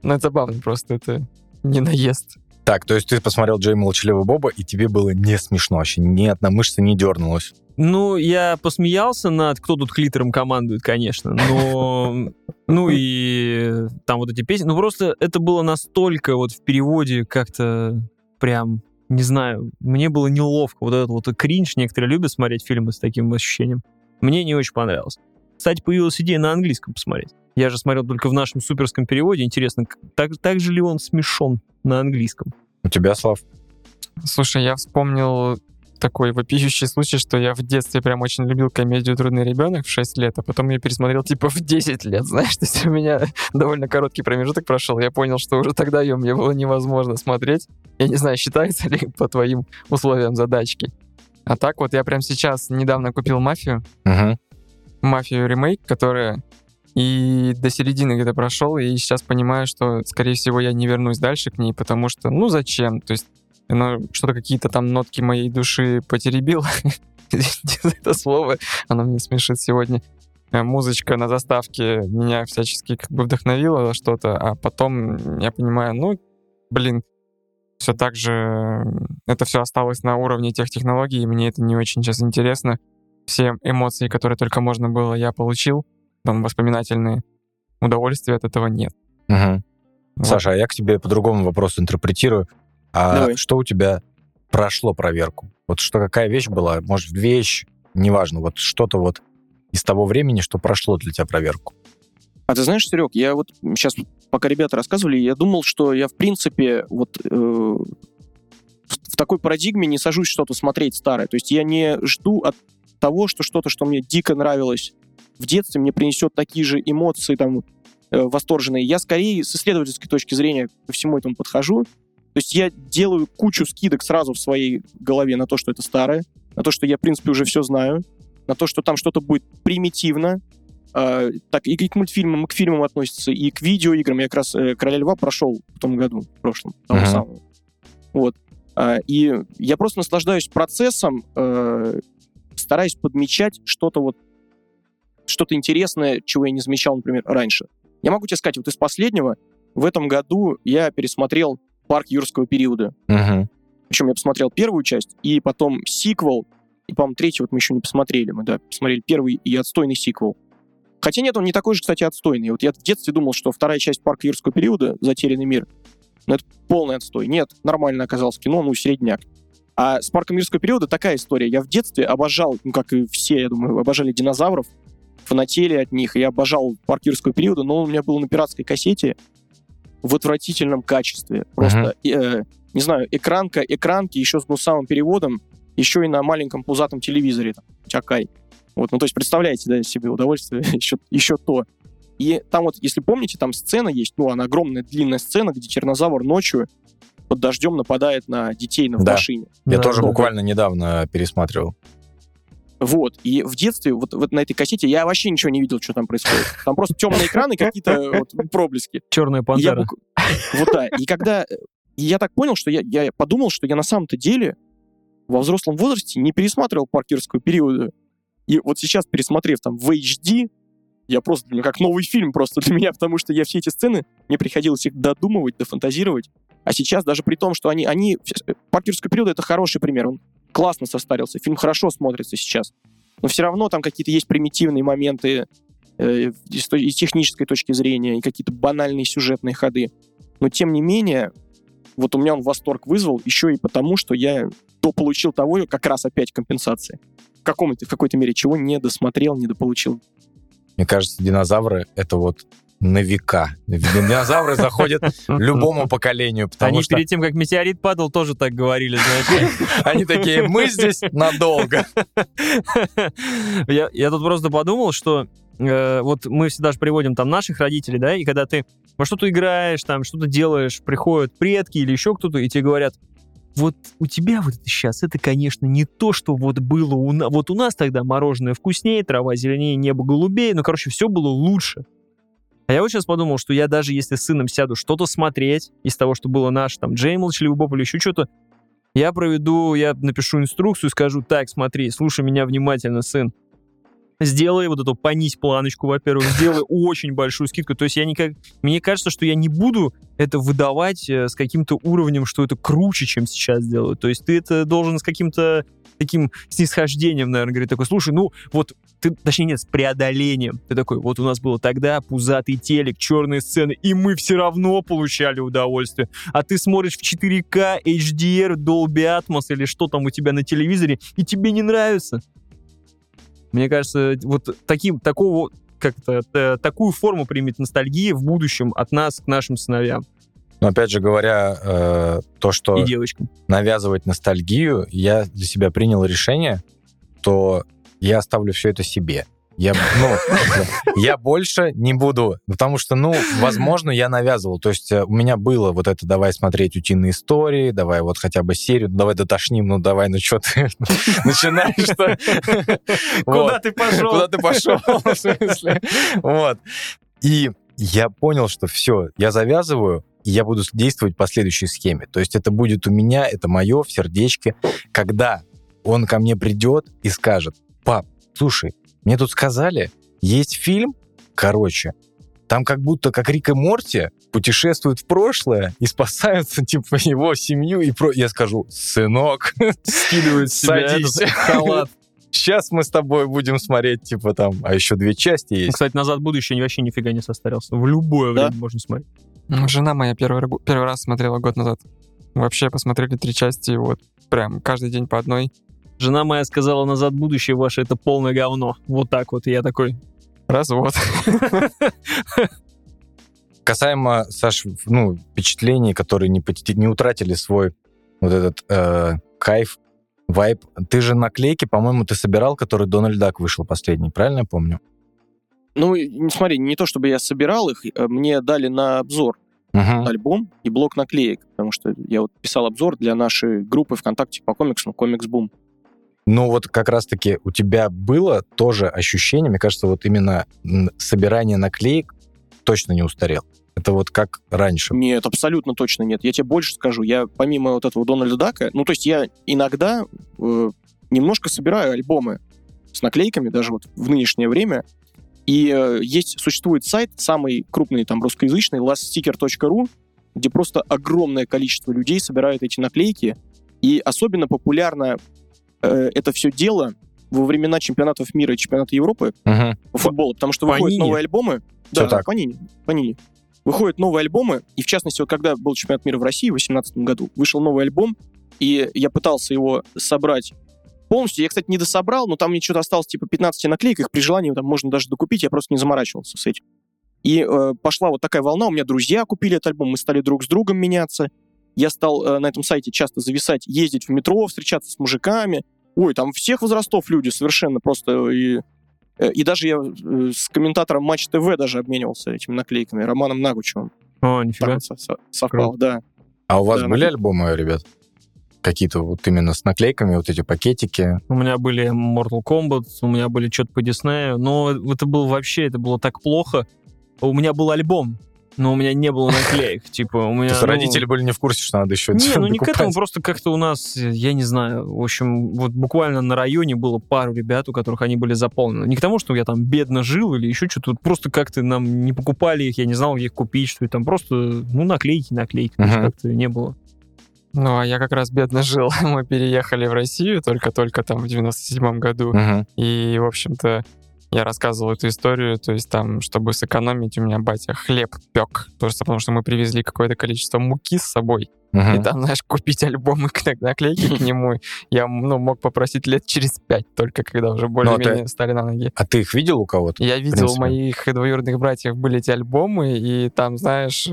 Ну, это забавно просто, это не наезд. Так, то есть ты посмотрел Джей Молчаливого Боба, и тебе было не смешно вообще, ни одна мышца не дернулась. Ну, я посмеялся над кто тут клитером командует, конечно, но... Ну и там вот эти песни. Ну просто это было настолько вот в переводе как-то прям не знаю, мне было неловко. Вот этот вот кринж, некоторые любят смотреть фильмы с таким ощущением. Мне не очень понравилось. Кстати, появилась идея на английском посмотреть. Я же смотрел только в нашем суперском переводе. Интересно, так, так же ли он смешон на английском? У тебя, Слав? Слушай, я вспомнил такой вопиющий случай, что я в детстве прям очень любил комедию «Трудный ребенок» в 6 лет, а потом я пересмотрел типа в 10 лет, знаешь, то есть у меня довольно короткий промежуток прошел, я понял, что уже тогда ее мне было невозможно смотреть. Я не знаю, считается ли по твоим условиям задачки. А так вот я прям сейчас недавно купил «Мафию», uh-huh. «Мафию» ремейк, которая и до середины где-то прошел, и сейчас понимаю, что, скорее всего, я не вернусь дальше к ней, потому что, ну, зачем? То есть оно что-то какие-то там нотки моей души потеребило. Это слово, оно мне смешит сегодня. Э, музычка на заставке меня всячески как бы вдохновила что-то, а потом я понимаю, ну, блин, все так же это все осталось на уровне тех технологий, и мне это не очень сейчас интересно. Все эмоции, которые только можно было, я получил, там воспоминательные. Удовольствия от этого нет. Угу. Вот. Саша, а я к тебе по другому вопросу интерпретирую. А Давай. что у тебя прошло проверку? Вот что какая вещь была? Может, вещь, неважно, вот что-то вот из того времени, что прошло для тебя проверку. А ты знаешь, Серег, я вот сейчас, пока ребята рассказывали, я думал, что я, в принципе, вот э, в такой парадигме не сажусь что-то смотреть старое. То есть я не жду от того, что что-то, что мне дико нравилось в детстве, мне принесет такие же эмоции там э, восторженные. Я скорее с исследовательской точки зрения ко всему этому подхожу. То есть я делаю кучу скидок сразу в своей голове на то, что это старое, на то, что я, в принципе, уже все знаю, на то, что там что-то будет примитивно. Э, так, и к мультфильмам, и к фильмам относится, и к видеоиграм. Я как раз э, «Короля льва» прошел в том году, в прошлом, того uh-huh. самого. Вот. Э, и я просто наслаждаюсь процессом, э, стараюсь подмечать что-то вот, что-то интересное, чего я не замечал, например, раньше. Я могу тебе сказать, вот из последнего, в этом году я пересмотрел парк юрского периода. Угу. Причем я посмотрел первую часть, и потом сиквел, и, по-моему, третий вот мы еще не посмотрели. Мы, да, посмотрели первый и отстойный сиквел. Хотя нет, он не такой же, кстати, отстойный. Вот я в детстве думал, что вторая часть «Парка юрского периода» «Затерянный мир» ну, это полный отстой. Нет, нормально оказалось кино, ну, средняк. А с «Парком юрского периода» такая история. Я в детстве обожал, ну, как и все, я думаю, обожали динозавров, фанатели от них. Я обожал «Парк юрского периода», но он у меня был на пиратской кассете в отвратительном качестве. Просто, э, не знаю, экранка, экранки еще с гнусавым переводом, еще и на маленьком пузатом телевизоре, там, Чакай. Вот, ну, то есть, представляете, да, себе удовольствие еще, еще то. И там вот, если помните, там сцена есть, ну, она огромная длинная сцена, где тиранозавр ночью под дождем нападает на детей на Да. машине. Я Да, тоже да. буквально недавно пересматривал. Вот. И в детстве вот, вот на этой кассете я вообще ничего не видел, что там происходит. Там просто темные экраны, какие-то вот проблески. Черная пантера. бук- Вот да. И когда... э, я так понял, что я, я подумал, что я на самом-то деле во взрослом возрасте не пересматривал паркерского периода. И вот сейчас, пересмотрев там в HD, я просто, меня как новый фильм просто для меня, потому что я все эти сцены, мне приходилось их додумывать, дофантазировать. А сейчас даже при том, что они... они паркерский период — это хороший пример. Он классно состарился, фильм хорошо смотрится сейчас. Но все равно там какие-то есть примитивные моменты э, и с то- и с технической точки зрения, и какие-то банальные сюжетные ходы. Но тем не менее, вот у меня он восторг вызвал еще и потому, что я дополучил того, как раз опять компенсации. В, каком-то, в какой-то мере чего не досмотрел, не дополучил. Мне кажется, динозавры — это вот на века. Динозавры заходят любому поколению, потому Они что перед тем, как метеорит падал, тоже так говорили, они такие, мы здесь надолго. я, я тут просто подумал, что э, вот мы всегда же приводим там наших родителей, да, и когда ты во что-то играешь, там что-то делаешь, приходят предки или еще кто-то, и тебе говорят, вот у тебя вот это сейчас, это, конечно, не то, что вот было у нас. Вот у нас тогда мороженое вкуснее, трава зеленее, небо голубее, ну, короче, все было лучше. А я вот сейчас подумал, что я даже если с сыном сяду что-то смотреть из того, что было наше, там, Джей Молчаливый Боб или еще что-то, я проведу, я напишу инструкцию, скажу, так, смотри, слушай меня внимательно, сын. Сделай вот эту, понизь планочку, во-первых, сделай очень большую скидку. То есть я никак... Мне кажется, что я не буду это выдавать э, с каким-то уровнем, что это круче, чем сейчас делают. То есть ты это должен с каким-то таким снисхождением, наверное, говорить, такой, слушай, ну, вот ты, точнее, нет, с преодолением. Ты такой, вот у нас было тогда пузатый телек, черные сцены, и мы все равно получали удовольствие. А ты смотришь в 4К, HDR, Dolby Atmos или что там у тебя на телевизоре, и тебе не нравится. Мне кажется, вот таким, такого, как-то, э, такую форму примет ностальгия в будущем от нас к нашим сыновьям Но опять же говоря, э, то, что и девочкам. навязывать ностальгию, я для себя принял решение, что я оставлю все это себе. Я, ну, я больше не буду, потому что, ну, возможно, я навязывал. То есть э, у меня было вот это, давай смотреть утиные истории, давай вот хотя бы серию, ну, давай дотошним, ну, давай, ну, что ты начинаешь-то? Куда ты пошел? Куда ты пошел, в смысле? Вот. И я понял, что все, я завязываю, и я буду действовать по следующей схеме. То есть это будет у меня, это мое в сердечке. Когда он ко мне придет и скажет, пап, слушай, мне тут сказали, есть фильм, короче, там как будто как Рик и Морти путешествуют в прошлое и спасаются, типа, его семью. И про... я скажу, сынок, Скидывает с себя Садись. халат. сейчас мы с тобой будем смотреть, типа, там, а еще две части есть. Кстати, «Назад в будущее» вообще нифига не состарился. В любое Да? время можно смотреть. Ну, Жена моя первый, первый раз смотрела год назад. Вообще посмотрели три части, вот прям каждый день по одной. Жена моя сказала, «Назад будущее» ваше это полное говно. Вот так вот. И я такой, Развод. Касаемо, Саш, ну, впечатлений, которые не, не утратили свой вот этот э, кайф, вайб. Ты же наклейки, по-моему, ты собирал, который Дональд Дак вышел последний, правильно я помню? Ну, не смотри, не то чтобы я собирал их, э, мне дали на обзор Мгм. альбом и блок наклеек, потому что я вот писал обзор для нашей группы ВКонтакте по комиксам Комикс Бум. Ну вот как раз-таки у тебя было тоже ощущение, мне кажется, вот именно собирание наклеек точно не устарел. Это вот как раньше. Нет, абсолютно точно нет. Я тебе больше скажу. Я помимо вот этого Дональда Дака, ну, то есть я иногда э, немножко собираю альбомы с наклейками, даже вот в нынешнее время. И э, есть, существует сайт, самый крупный там русскоязычный, laststicker.ru, где просто огромное количество людей собирают эти наклейки. И особенно популярно э, это все дело во времена чемпионатов мира и чемпионата Европы Мгм. по футболу, потому что выходят Панини. новые альбомы. Всё Да, так. Панини. Панини. Выходят новые альбомы, и в частности, вот когда был чемпионат мира в России в 2018 году, вышел новый альбом, и я пытался его собрать полностью. Я, кстати, не дособрал, но там мне что-то осталось типа 15 наклеек, их при желании там можно даже докупить, я просто не заморачивался с этим. И э, пошла вот такая волна, у меня друзья купили этот альбом, мы стали друг с другом меняться. Я стал э, на этом сайте часто зависать, ездить в метро, встречаться с мужиками. Ой, там всех возрастов люди совершенно просто. И, э, и даже я э, с комментатором Матч ТВ даже обменивался этими наклейками, Романом Нагучевым. О, Так нифига. вот со- со- совпало, да. А у вас Да, были наклейки. альбомы, ребят? Какие-то вот именно с наклейками, вот эти пакетики? У меня были Mortal Kombat, у меня были что-то по Диснею, но это было вообще, это было так плохо. У меня был альбом, но у меня не было наклеек. Типа, у меня... То есть ну, родители были не в курсе, что надо еще Не, ну не к этому, просто как-то у нас, я не знаю, в общем, вот буквально на районе было пару ребят, у которых они были заполнены. Не к тому, что я там бедно жил или еще что-то, вот просто как-то нам не покупали их, я не знал, где их купить, что и там просто, ну, наклейки, наклейки, Мгм. как-то не было. Ну, а я как раз бедно жил. Мы переехали в Россию только-только там в 97 году. Мгм. И, в общем-то, я рассказывал эту историю, то есть там, чтобы сэкономить, у меня батя хлеб пек, просто потому что мы привезли какое-то количество муки с собой, Мгм. и там, знаешь, купить альбомы, наклейки к нему, я ну, мог попросить лет через пять, только когда уже более-менее стали на ноги. А ты их видел у кого-то? Я видел, у моих двоюродных братьев были эти альбомы, и там, знаешь,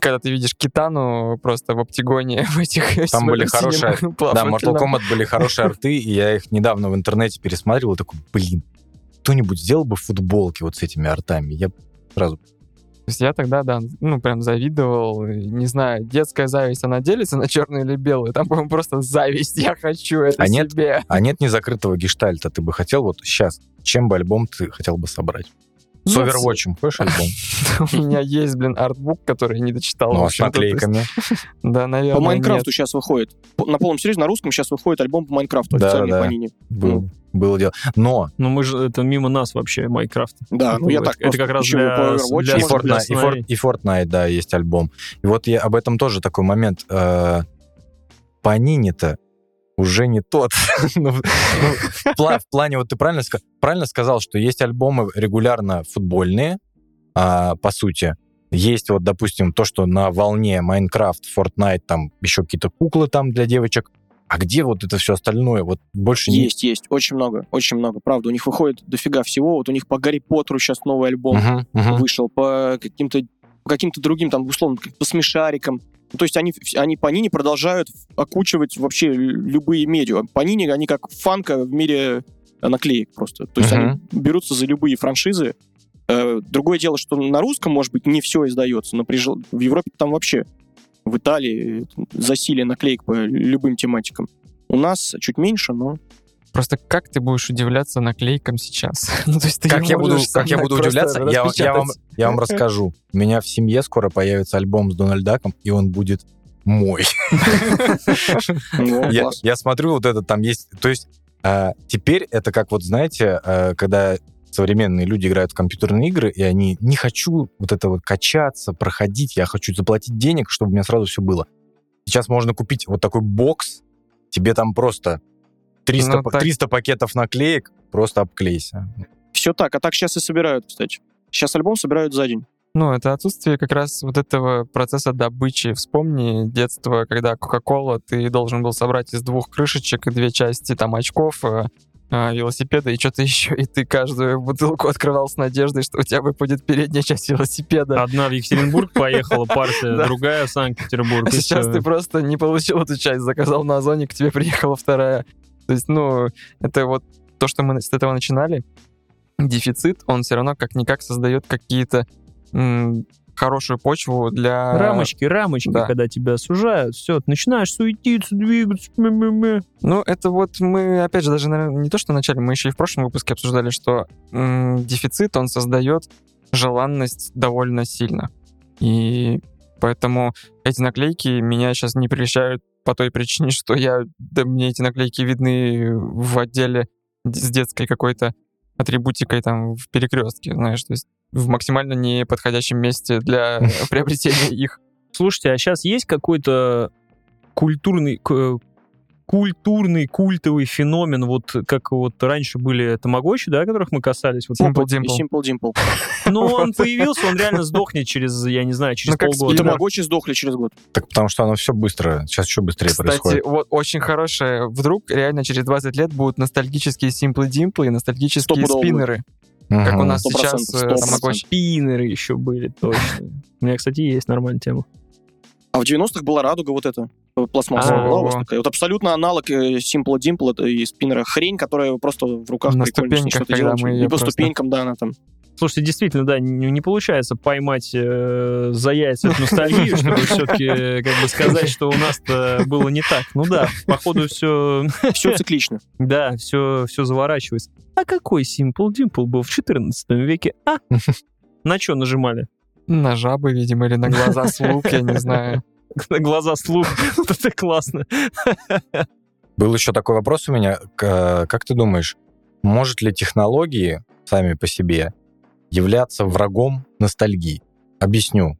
когда ты видишь Китану просто в оптигоне в этих Там были хорошие- Да, Mortal. Kombat были хорошие арты, и я их недавно в интернете пересматривал, и такой, блин, кто-нибудь сделал бы футболки вот с этими артами. Я сразу... То есть я тогда, да, ну, прям завидовал. Не знаю, детская зависть, она делится на черную или белую? Там, по-моему, просто зависть. Я хочу это А нет? себе. А нет незакрытого гештальта. Ты бы хотел вот сейчас, чем бы альбом ты хотел бы собрать? С Ну, Overwatch хочешь альбом? У меня есть, блин, артбук, который я не дочитал. Ну, а с наклейками? Да, наверное, По Майнкрафту сейчас выходит. На полном серьезе, на русском сейчас выходит альбом по Майнкрафту, Да, официальный да. Панини. Был- Было дело. Но Ну мы же, это мимо нас вообще, Майнкрафт. Да, ну я так это как раз для- Fortnite, и Fortnite, да, есть альбом. И вот я об этом тоже такой момент. Э, Панини-то уже не тот. Ну, ну, в пла- в плане, вот ты правильно, ска- правильно сказал, что есть альбомы регулярно футбольные, а, по сути. Есть вот, допустим, то, что на волне Майнкрафт, Fortnite, там еще какие-то куклы там для девочек. А где вот это все остальное? Вот больше не... Есть, есть, очень много, очень много, правда. У них выходит дофига всего. Вот у них по Гарри Поттеру сейчас новый альбом Мгм, мгм. вышел, по каким-то по каким-то другим, там, условно, по смешарикам. Ну, то есть они, они по Нини продолжают окучивать вообще лю- любые медиа. По Нини они как фанка в мире э, наклеек просто. То есть Мгм. они берутся за любые франшизы. Э, Другое дело, что на русском, может быть, не все издается, но при в Европе там вообще, в Италии э, засилие наклеек по любым тематикам. У нас чуть меньше, но Просто как ты будешь удивляться наклейкам сейчас? Ну, то есть ты Как я буду, как я буду удивляться, я, я вам, я вам расскажу. У меня в семье скоро появится альбом с Дональдаком, и он будет мой. ну, я смотрю, вот это там есть... То есть а, теперь это как вот, знаете, а, когда современные люди играют в компьютерные игры, и они не хочу вот это вот качаться, проходить, я хочу заплатить денег, чтобы у меня сразу все было. Сейчас можно купить вот такой бокс, тебе там просто 300, Ну, так. 300 пакетов наклеек, просто обклейся. Все так, а так сейчас и собирают, кстати. Сейчас альбом собирают за день. Ну, это отсутствие как раз вот этого процесса добычи. Вспомни детство, когда Кока-Кола ты должен был собрать из двух крышечек и две части там очков, э, э, велосипеда и что-то еще, и ты каждую бутылку открывал с надеждой, что у тебя выпадет передняя часть велосипеда. Одна в Екатеринбург поехала партия, другая в Санкт-Петербург. А сейчас ты просто не получил эту часть, заказал на Озоне, к тебе приехала вторая. То есть, ну, это вот то, что мы с этого начинали, дефицит, он все равно как-никак создает какие-то хорошую почву для... Рамочки, рамочки, Да. когда тебя сужают, все, начинаешь суетиться, двигаться, мя-мя-мя. Ну, это вот мы, опять же, даже, наверное, не то, что вначале, мы еще и в прошлом выпуске обсуждали, что м, дефицит, он создает желанность довольно сильно. И поэтому эти наклейки меня сейчас не прельщают по той причине, что я, да мне эти наклейки видны в отделе с детской какой-то атрибутикой там в перекрестке, знаешь, то есть в максимально неподходящем месте для приобретения их. Слушайте, а сейчас есть какой-то культурный, культурный, культовый феномен, вот как вот раньше были тамагочи, да, которых мы касались. Вот, Simple Dimple. Simple Dimple. но он появился, он реально сдохнет через, я не знаю, через Ну, полгода. Тамагочи сдохли через год. Так потому что оно все быстро, сейчас еще быстрее Кстати, происходит. вот очень хорошее. Вдруг реально через 20 лет будут ностальгические Simple Dimple и ностальгические спиннеры, как у нас сейчас э, Тамагочи. Спиннеры еще были, точно. У меня, кстати, есть нормальная тема. А в 90-х была радуга вот эта пластмассовая. А, была у вас во-во. такая. Вот абсолютно аналог э, Simple Dimple это и спиннера. Хрень, которая просто в руках На прикольно что-то мы И по просто- ступенькам, да, она там. Слушайте, действительно, да, не, не получается поймать э, за яйца эту ностальгию, чтобы все-таки как бы сказать, что у нас-то было не так. Ну да, походу все, Все циклично. да, все, все заворачивается. А какой Simple Dimple был в 14 веке? А? На что нажимали? На жабы, видимо, или на глаза слуг, я не знаю. Глаза слух. Это классно. Был еще такой вопрос у меня. К- Как ты думаешь, может ли технологии сами по себе являться врагом ностальгии? Объясню.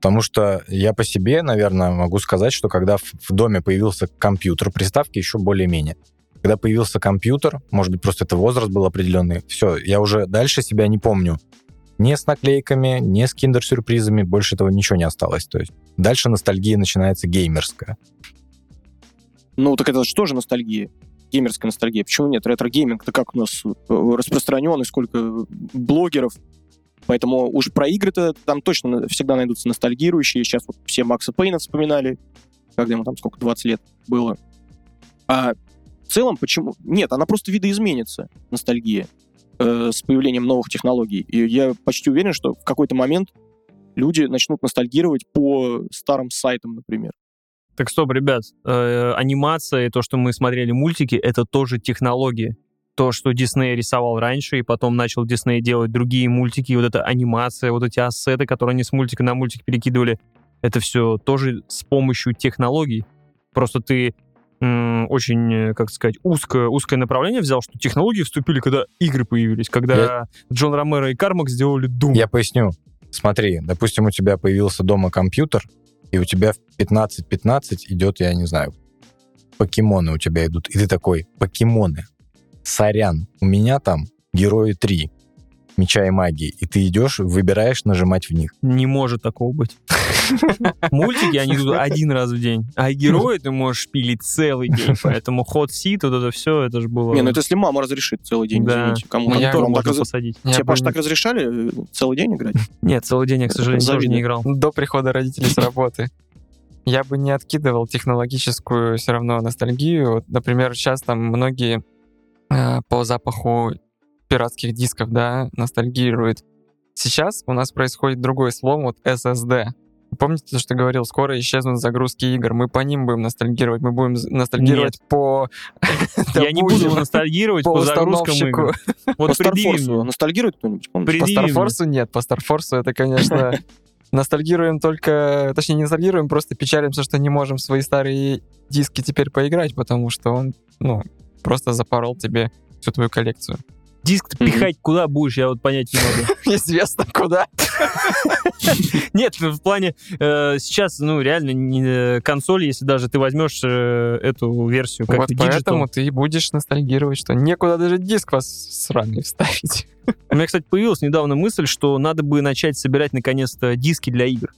Потому что я по себе, наверное, могу сказать, что когда в доме появился компьютер, приставки еще более-менее. Когда появился компьютер, может быть, просто это возраст был определенный, все, я уже дальше себя не помню. Ни с наклейками, ни с киндер-сюрпризами, больше этого ничего не осталось. То есть дальше ностальгия начинается геймерская. Ну, так это же тоже ностальгия. Геймерская ностальгия. Почему нет? Ретро-гейминг-то как у нас э, распространен, и сколько блогеров. Поэтому уж про игры-то там точно всегда найдутся ностальгирующие. Сейчас вот все Макса Пейна вспоминали, когда ему там сколько, 20 лет было. А в целом почему? Нет, она просто видоизменится, ностальгия, э, с появлением новых технологий. И я почти уверен, что в какой-то момент люди начнут ностальгировать по старым сайтам, например. Так стоп, ребят, э, анимация и то, что мы смотрели мультики, это тоже технологии. То, что Дисней рисовал раньше, и потом начал Дисней делать другие мультики, и вот эта анимация, вот эти ассеты, которые они с мультика на мультик перекидывали, это все тоже с помощью технологий. Просто ты очень, э, как сказать, узкое, узкое направление взял, что технологии вступили, когда игры появились, когда Джон Ромеро и Кармак сделали Doom. Я поясню. Смотри, допустим, у тебя появился дома компьютер, и у тебя в 15-15 идет, я не знаю, покемоны у тебя идут. И ты такой, покемоны, сорян, у меня там герои 3, меча и магии. И ты идешь, выбираешь нажимать в них. Не может такого быть. Мультики, они идут один раз в день, а герои ты можешь пилить целый день, поэтому ход сит, вот это все, это же было... Не, ну это если мама разрешит целый день, Да. извините. Кому я- можно раз- посадить. Тебе, Паш, так разрешали э, целый день играть? Нет, целый день я, к сожалению, тоже не играл. До прихода родителей с работы. Я бы не откидывал технологическую все равно ностальгию. Вот, например, сейчас там многие э, по запаху пиратских дисков, да, ностальгируют. Сейчас у нас происходит другой слом, вот SSD. Помните, то, что говорил, скоро исчезнут загрузки игр. Мы по ним будем ностальгировать. Мы будем ностальгировать по... Да Я не буду ностальгировать по, по загрузкам игр. Вот По Старфорсу ностальгирует кто-нибудь? По. Старфорсу нет, по Старфорсу это, конечно, ностальгируем только... Точнее, не ностальгируем, просто печалимся, что не можем свои старые диски теперь поиграть, потому что он, ну, просто запорол тебе всю твою коллекцию. Диск Мгм. пихать куда будешь, я вот понять не могу. Известно куда. Нет, в плане э, сейчас, ну, реально, э, консоль, если даже ты возьмешь э, эту версию как Вот поэтому ты будешь ностальгировать, что некуда даже диск вас сраный вставить. У меня, кстати, появилась недавно мысль, что надо бы начать собирать наконец-то диски для игр.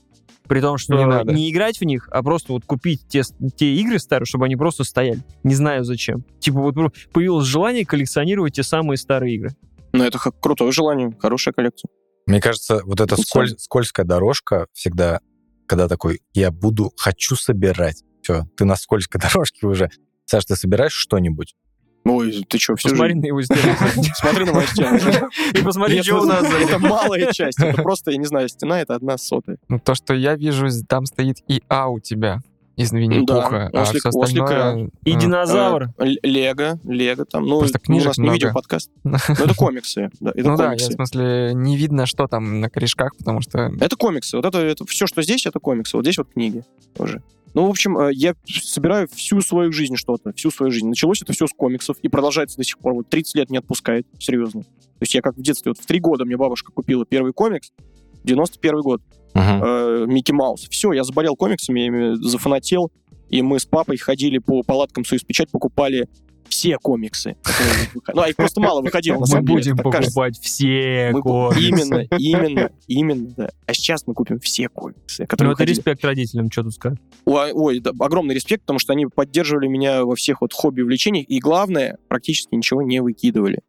При том, что Не не, надо. играть в них, а просто вот купить те, те игры старые, чтобы они просто стояли. Не знаю зачем. Типа вот появилось желание коллекционировать те самые старые игры. Ну, это х- крутое желание, хорошая коллекция. Мне кажется, вот эта Тут сколь- скользкая дорожка всегда, когда такой, я буду, хочу собирать. Все, ты на скользкой дорожке уже. Саш, ты собираешь что-нибудь? Ой, ты что, всю Посмотри жизнь? на его стену. Смотри на мою стену. И посмотри, что у нас. Это малая часть. Это просто, я не знаю, стена — это одна сотая. Ну, то, что я вижу, там стоит ИА у тебя из Винни-Пуха, а ослик- все остальное... ослика. И а, динозавр. Э, Л- Лего, Лего там. Ну, Просто ну, у книжек нас не много. видеоподкаст. Ну, это комиксы. Да, это Ну да, я, в смысле, не видно, что там на корешках, потому что... Это комиксы. Вот это, это все, что здесь, это комиксы. Вот здесь вот книги тоже. Ну, в общем, э, я собираю всю свою жизнь что-то, всю свою жизнь. Началось это все с комиксов и продолжается до сих пор. Вот 30 лет не отпускает, серьезно. То есть я как в детстве, вот в три года мне бабушка купила первый комикс, 91 год, Мгм. э, Микки Маус. Все, я заболел комиксами, я ими зафанател. и мы с папой ходили по палаткам «Союз Печать», покупали все комиксы, которые выходили. Ну, а их просто мало выходило, на Мы самом деле. будем так кажется. покупать все Мы- комиксы. Именно, именно, именно, да. А сейчас мы купим все комиксы, которые Ну, это выходили. респект родителям, что тут сказать. Ой, ой, да, огромный респект, потому что они поддерживали меня во всех вот хобби, увлечениях, и главное, практически ничего не выкидывали.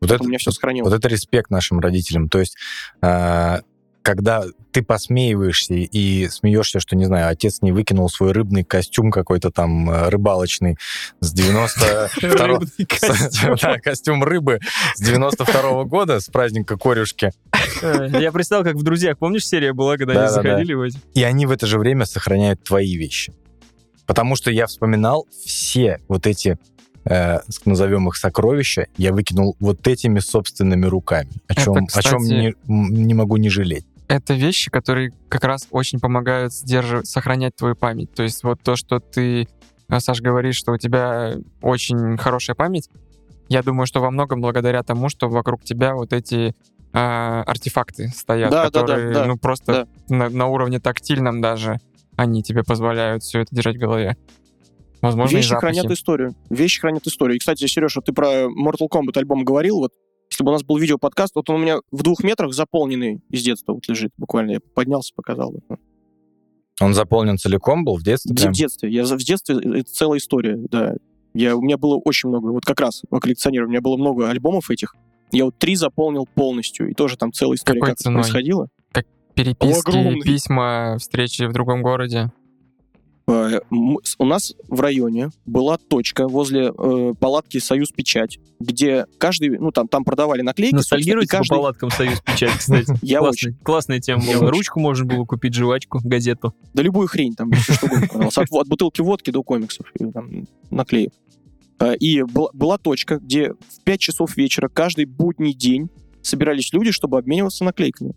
Вот это, У меня все сохранилось. вот это респект нашим родителям. То есть, э, когда ты посмеиваешься и смеешься, что, не знаю, отец не выкинул свой рыбный костюм какой-то там э, рыбалочный с 92 Рыбный костюм. Да, костюм рыбы с 92 года, с праздника корюшки. Э, Я представил, как в «Друзьях», помнишь, серия была, когда они заходили в эти? И они в это же время сохраняют твои вещи. Потому что я вспоминал все вот эти, э, назовем их сокровища, я выкинул вот этими собственными руками. О Это, чем, о кстати, чем не, не могу не жалеть. Это вещи, которые как раз очень помогают сдерживать, сохранять твою память. То есть вот то, что ты, э, Саш, говоришь, что у тебя очень хорошая память, я думаю, что во многом благодаря тому, что вокруг тебя вот эти а, артефакты стоят, Да, да, да, которые, да, ну, просто на, на уровне тактильном даже, они тебе позволяют все это держать в голове. Возможно, Вещи хранят историю. Вещи хранят историю. И, кстати, Сережа, ты про Mortal Kombat альбом говорил, вот если бы у нас был видеоподкаст, вот он у меня в двух метрах заполненный из детства вот лежит буквально. Я поднялся, показал. бы. Он заполнен целиком был в детстве? В детстве. Я в детстве э, это целая история, да. Я, у меня было очень много, вот как раз по коллекционированию, у меня было много альбомов этих. Я вот три заполнил полностью, и тоже там целая история, Какой как это ценой? происходило. Переписки, Огромный. письма, встречи в другом городе. Э, У нас в районе была точка возле э, палатки «Союз Печать», где каждый, ну там, там продавали наклейки. и Ностальгируете по каждый... палаткам «Союз Печать», кстати? Я Классный- Классная тема была. Ручку можно было купить, жвачку, газету. Да любую хрень там, что угодно. От, от бутылки водки до комиксов, там, наклеек. Э, И была, была точка, где в 5 часов вечера каждый будний день собирались люди, чтобы обмениваться наклейками.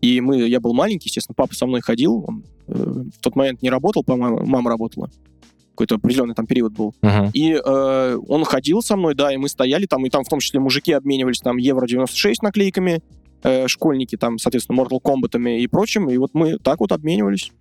И мы, я был маленький, естественно, папа со мной ходил, он в тот момент не работал, по-моему, мама работала. Какой-то определенный там период был. Мгм. И э, он ходил со мной, да, и мы стояли там, и там в том числе мужики обменивались там Евро 96 наклейками, э, школьники там, соответственно, Mortal Kombat'ами и прочим, и вот мы так вот обменивались.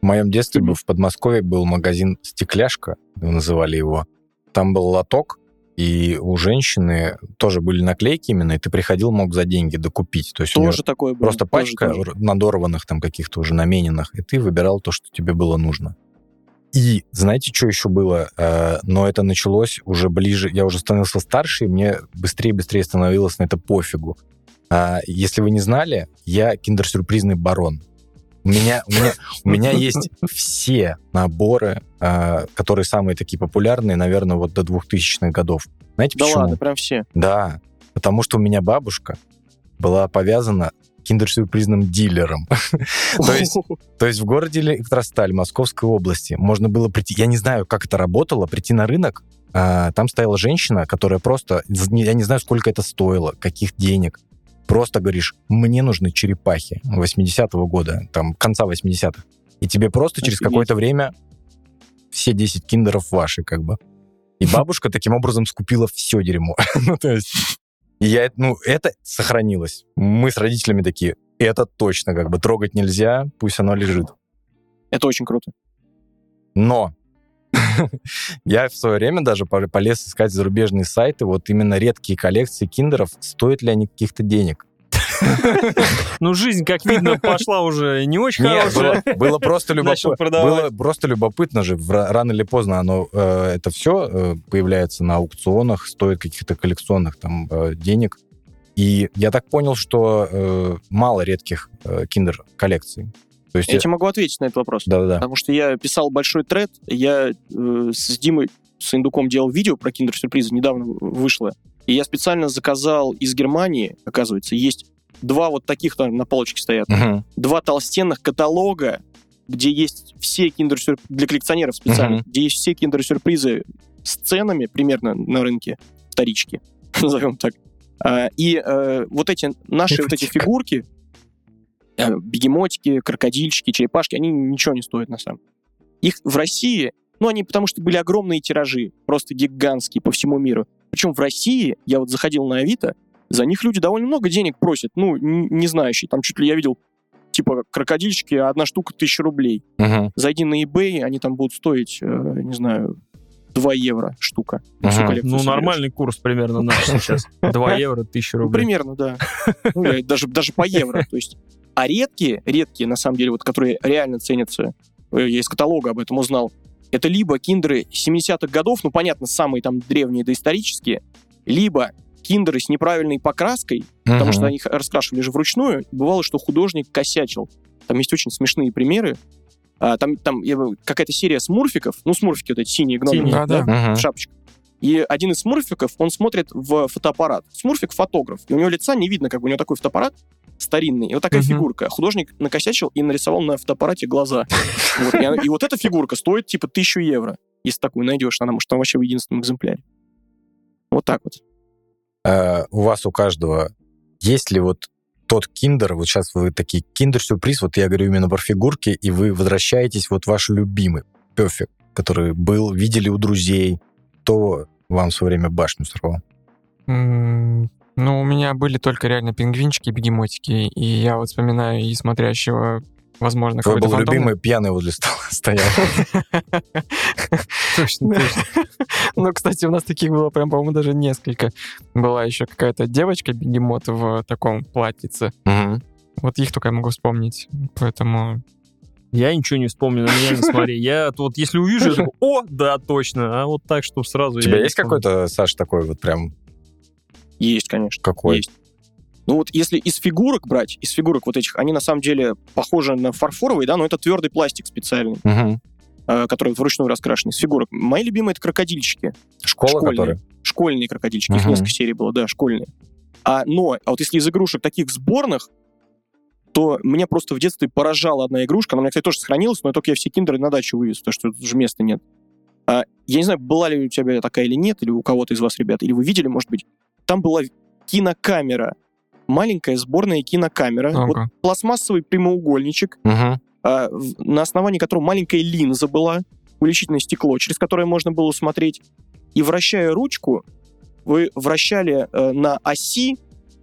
В моем детстве был в Подмосковье был магазин «Стекляшка», называли его. Там был лоток, и у женщины тоже были наклейки именно, и ты приходил, мог за деньги докупить. То есть Тоже такое было. просто тоже, пачка тоже. надорванных там каких-то уже намененных, и ты выбирал то, что тебе было нужно. И знаете, что еще было? Э, но это началось уже ближе, я уже становился старше, и мне быстрее и быстрее становилось на это пофигу. А, если вы не знали, я киндер-сюрпризный барон. У меня, у меня, у меня есть все наборы, а, которые самые такие популярные, наверное, вот до 2000-х годов. Знаете Да почему? ладно, прям все. Да, потому что у меня бабушка была повязана киндер-сюрпризным дилером. То есть, то есть в городе Электросталь Московской области можно было прийти, я не знаю, как это работало, прийти на рынок, а, там стояла женщина, которая просто, я не знаю, сколько это стоило, каких денег, просто говоришь, мне нужны черепахи 80-го года, там, конца 80-х, и тебе просто через какое-то время все 10 киндеров ваши, как бы. И бабушка таким образом скупила все дерьмо. ну, то есть, я, ну, это сохранилось. Мы с родителями такие, это точно, как бы, трогать нельзя, пусть оно лежит. Это очень круто. Но я в свое время даже пол- полез искать зарубежные сайты, вот именно редкие коллекции киндеров, стоят ли они каких-то денег. Ну, жизнь, как видно, пошла уже не очень Нет, хорошая. было, было просто продавать. Было просто любопытно же. Рано или поздно оно э, это все появляется на аукционах, стоит каких-то коллекционных там э, денег. И я так понял, что э, мало редких э, киндер коллекций. То есть, Я тебе могу ответить на этот вопрос. да-да-да. Потому что я писал большой тред, я э, с Димой с Индуком делал видео про киндер-сюрпризы, недавно вышло. И я специально заказал из Германии, оказывается, есть два вот таких там на полочке стоят, Мгм. два толстенных каталога, где есть все киндер-сюрпризы, для коллекционеров специально, Мгм. где есть все киндер-сюрпризы с ценами примерно на рынке, вторички, назовем так. А, И э, вот эти наши вот эти фигурки, бегемотики, крокодильчики, черепашки, они ничего не стоят на самом деле. Их в России, ну, они потому что были огромные тиражи, просто гигантские по всему миру. Причем в России, я вот заходил на Авито, за них люди довольно много денег просят, ну, не знающие. Там чуть ли я видел, типа крокодильчики, а одна штука тысяча рублей. Мгм. Зайди на eBay, они там будут стоить, э, не знаю, 2 евро штука. Ага. коллекцию Ну, соберешь. нормальный курс примерно наш сейчас. 2 евро, 1000 Ну, рублей. примерно, да. Ну, даже, даже по евро. То есть, а редкие, редкие, на самом деле, вот, которые реально ценятся, э, я из каталога об этом узнал, это либо киндеры 70-х годов, ну, понятно, самые там древние доисторические, либо киндеры с неправильной покраской, потому Мгм. что они их раскрашивали же вручную. Бывало, что художник косячил. Там есть очень смешные примеры. А, там там какая-то серия смурфиков, ну, смурфики вот эти синие гномы, да-да. Мгм. в шапочках. И один из смурфиков, он смотрит в фотоаппарат. Смурфик фотограф. И у него лица не видно, как бы у него такой фотоаппарат старинный. И вот такая Мгм. фигурка. Художник накосячил и нарисовал на фотоаппарате глаза. Вот. И, и вот эта фигурка стоит типа тысячу евро. Если такую найдешь, она может там вообще в единственном экземпляре. Вот так вот. Э, у вас у каждого есть ли вот тот киндер, вот сейчас вы такие киндер-сюрприз, вот я говорю именно про фигурки, и вы возвращаетесь, вот ваш любимый перфект, который был, видели у друзей, то вам в свое время башню сорвал. Ну, у меня были только реально пингвинчики, бегемотики, и я вот вспоминаю и смотрящего, возможно, Твой какой-то был фантом. любимый пьяный возле стола стоял. Точно, точно. Ну, кстати, у нас таких было прям, по-моему, даже несколько. Была еще какая-то девочка-бегемот в таком платьице. Вот их только я могу вспомнить. Поэтому... Я ничего не вспомню, на меня не смотри. Я вот если увижу, я такой, о, да, точно. А вот так, что сразу У тебя есть какой-то, Саш, такой вот прям Есть, конечно. какой? Есть. Ну вот если из фигурок брать, из фигурок вот этих, они на самом деле похожи на фарфоровые, да, но это твердый пластик специальный, Мгм. э, который вручную раскрашен из фигурок. Мои любимые это крокодильчики. Школа, Школьные. которая? Школьные крокодильчики, их Мгм. несколько серий было, да, школьные. А, но, а вот если из игрушек таких сборных, то меня просто в детстве поражала одна игрушка. Она у меня, кстати, тоже сохранилась, но только я все киндеры на дачу вывез, потому что тут же места нет. А, я не знаю, была ли у тебя такая или нет, или у кого-то из вас, ребят, или вы видели, может быть. Там была кинокамера. Маленькая сборная кинокамера. Вот пластмассовый прямоугольничек, а, в- на основании которого маленькая линза была, увеличительное стекло, через которое можно было смотреть. И вращая ручку, вы вращали э, на оси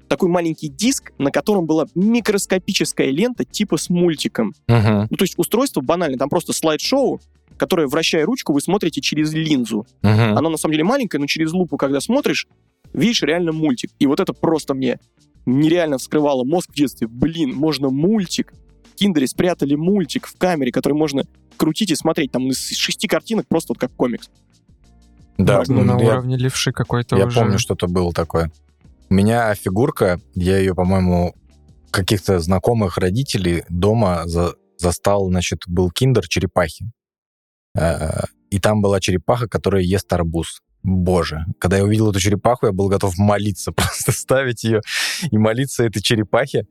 такой маленький диск, на котором была микроскопическая лента типа с мультиком. Мгм. Ну, то есть устройство банально, там просто слайд-шоу, которое, вращая ручку, вы смотрите через линзу. Мгм. Оно на самом деле маленькое, но через лупу, когда смотришь, видишь реально мультик. И вот это просто мне нереально вскрывало мозг в детстве. Блин, можно мультик. В Киндере спрятали мультик в камере, который можно крутить и смотреть. Там из шести картинок просто вот как комикс. Да, Ну, на я- уровне левши какой-то Я уже. помню, что-то было такое. У меня фигурка, я ее, по-моему, каких-то знакомых родителей дома за- застал, значит, был киндер черепахи. Э, И там была черепаха, которая ест арбуз. Боже, когда я увидел эту черепаху, я был готов молиться, просто ставить ее и молиться этой черепахе.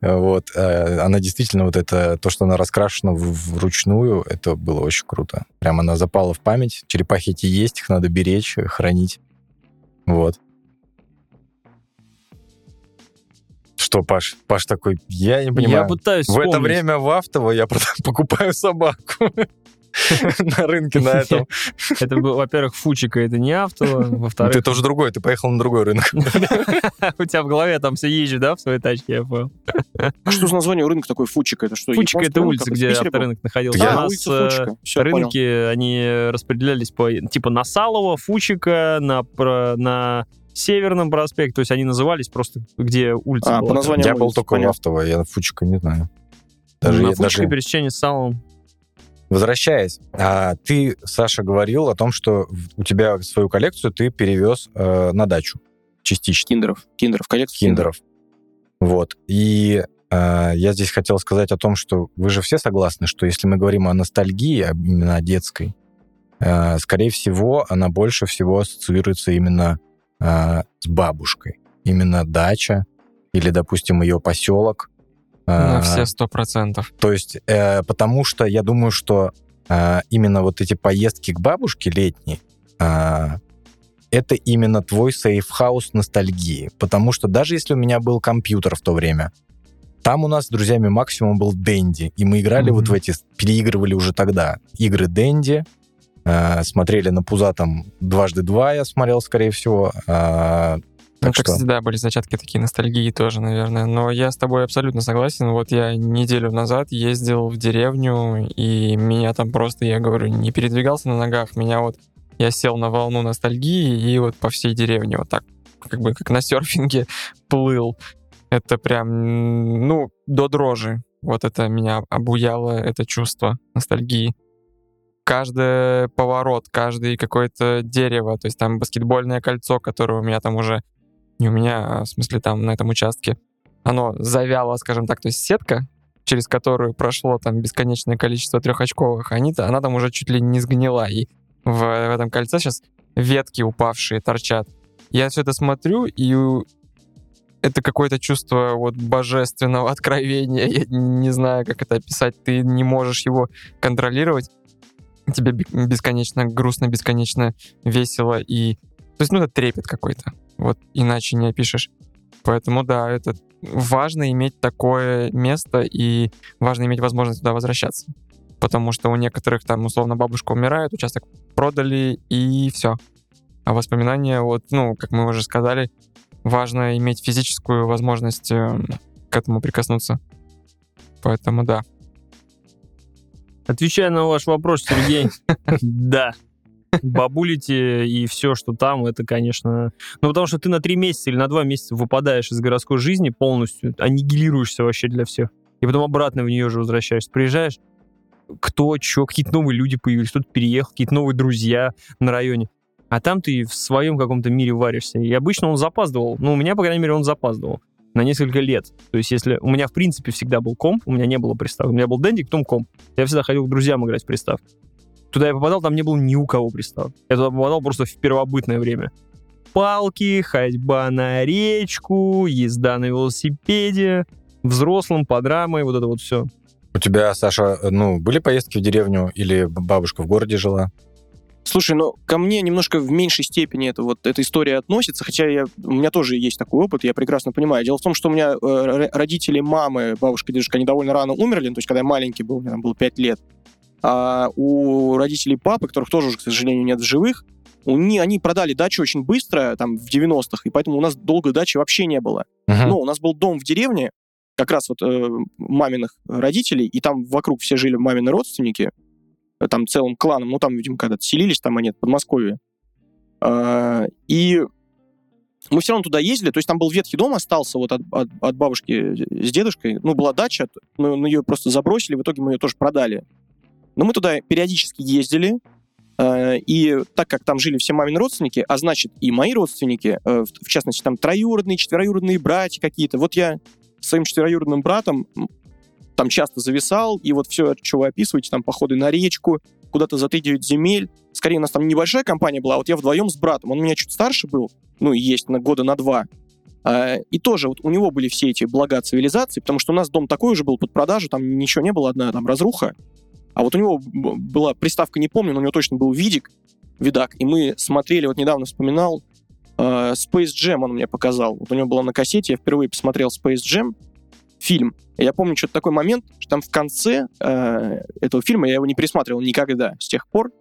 Э, Вот. Э, Она действительно, вот это, то, что она раскрашена вручную, это было очень круто. Прям она запала в память. Черепахи эти есть, их надо беречь, хранить. Вот. Что, Паш? Паш такой, я не понимаю. Я пытаюсь В это время в Автово я покупаю собаку на рынке на этом. Это был, во-первых, Фучика, это не авто, во-вторых, Ты тоже другой, ты поехал на другой рынок. у тебя в голове там все езжу, да, в своей тачке, я понял. А что за название рынка такой Фучика? Это что, Фучика — это улица, где авторынок находился. У нас улица э, рынки, они распределялись по, типа, на Салово, Фучика, на, на Северном проспекте, то есть они назывались просто, где улица А, была. по названию Я был только в. Автово, я Фучика не знаю. Даже, на я- Фучика даже- пересечение с Салом. Возвращаясь, а, ты, Саша, говорил о том, что у тебя свою коллекцию ты перевез э, на дачу частично Киндеров. Киндеров. Коллекция киндеров. Вот. И э, я здесь хотел сказать о том, что вы же все согласны, что если мы говорим о ностальгии, именно о детской, э, скорее всего, она больше всего ассоциируется именно э, с бабушкой. Именно дача или, допустим, ее поселок. На Э, все сто процентов. то есть, э, потому что я думаю, что э, именно вот эти поездки к бабушке летние, э, это именно твой safe house ностальгии. Потому что даже если у меня был компьютер в то время, там у нас с друзьями максимум был Денди, и мы играли Мгм. вот в эти, переигрывали уже тогда игры Денди, э, смотрели на пуза там дважды два, я смотрел, скорее всего, э, Так что- это, кстати, да, были зачатки такие ностальгии тоже, наверное. Но я с тобой абсолютно согласен. Вот я неделю назад ездил в деревню, и меня там просто, я говорю, не передвигался на ногах. Меня вот, я сел на волну ностальгии, и вот по всей деревне вот так, как бы как на серфинге плыл. Это прям, ну, до дрожи. Вот это меня обуяло, это чувство ностальгии. Каждый поворот, каждый какое-то дерево, то есть там баскетбольное кольцо, которое у меня там уже не у меня, а в смысле там на этом участке, оно завяло, скажем так, то есть сетка, через которую прошло там бесконечное количество трехочковых, они -то, она там уже чуть ли не сгнила, и в, в этом кольце сейчас ветки упавшие торчат. Я все это смотрю, и это какое-то чувство вот божественного откровения, я не знаю, как это описать, ты не можешь его контролировать, тебе бе- бесконечно грустно, бесконечно весело, и... То есть, ну, это трепет какой-то. Вот иначе не опишешь. Поэтому, да, это важно иметь такое место и важно иметь возможность туда возвращаться. Потому что у некоторых там, условно, бабушка умирает, участок продали, и все. А воспоминания, вот, ну, как мы уже сказали, важно иметь физическую возможность э, к этому прикоснуться. Поэтому, да. Отвечая на ваш вопрос, Сергей, да. Бабулите и все, что там, это, конечно... Ну, потому что ты на три месяца или на два месяца выпадаешь из городской жизни полностью, аннигилируешься вообще для всех. И потом обратно в нее же возвращаешься. Приезжаешь, кто, что, какие-то новые люди появились, кто-то переехал, какие-то новые друзья на районе. А там ты в своем каком-то мире варишься. И обычно он запаздывал. Ну, у меня, по крайней мере, он запаздывал на несколько лет. То есть, если у меня, в принципе, всегда был комп, у меня не было приставки. У меня был Дэнди, потом комп. Я всегда ходил к друзьям играть в приставки. Туда я попадал, там не было ни у кого приставок. Я туда попадал просто в первобытное время. Палки, ходьба на речку, езда на велосипеде, взрослым, под рамой, вот это вот все. У тебя, Саша, ну, были поездки в деревню или бабушка в городе жила? Слушай, ну ко мне немножко в меньшей степени это вот эта история относится, хотя я, у меня тоже есть такой опыт, я прекрасно понимаю. Дело в том, что у меня э, родители мамы, бабушка, дедушка, они довольно рано умерли, ну, то есть когда я маленький был, мне там было 5 лет. А у родителей папы, которых тоже уже, к сожалению, нет в живых, у них, они продали дачу очень быстро, там, в 90-х, и поэтому у нас долго дачи вообще не было. Мгм. Ну, у нас был дом в деревне, как раз вот э, маминых родителей, и там вокруг все жили мамины родственники, э, там целым кланом, ну, там, видимо, когда-то селились, там они, в Подмосковье. А, и мы все равно туда ездили, то есть там был ветхий дом, остался вот от, от- от бабушки с дедушкой, ну, была дача, но, но ее просто забросили, в итоге мы ее тоже продали. Но мы туда периодически ездили, э, и так как там жили все мамины родственники, а значит и мои родственники, э, в, частности там троюродные, четвероюродные братья какие-то, вот я своим четвероюродным братом там часто зависал, и вот все, что вы описываете, там походы на речку, куда-то за 3-9 земель. Скорее, у нас там небольшая компания была, а вот я вдвоем с братом. Он меня чуть старше был, ну, и есть на года на два. А, И тоже вот у него были все эти блага цивилизации, потому что у нас дом такой уже был под продажу, там ничего не было, одна там разруха. А вот у него была приставка, не помню, но у него точно был видик, видак, и мы смотрели, вот недавно вспоминал, э, Space Jam он мне показал. Вот у него была на кассете, я впервые посмотрел Space Jam, фильм. И я помню что-то такой момент, что там в конце э, этого фильма, я его не пересматривал никогда с тех пор,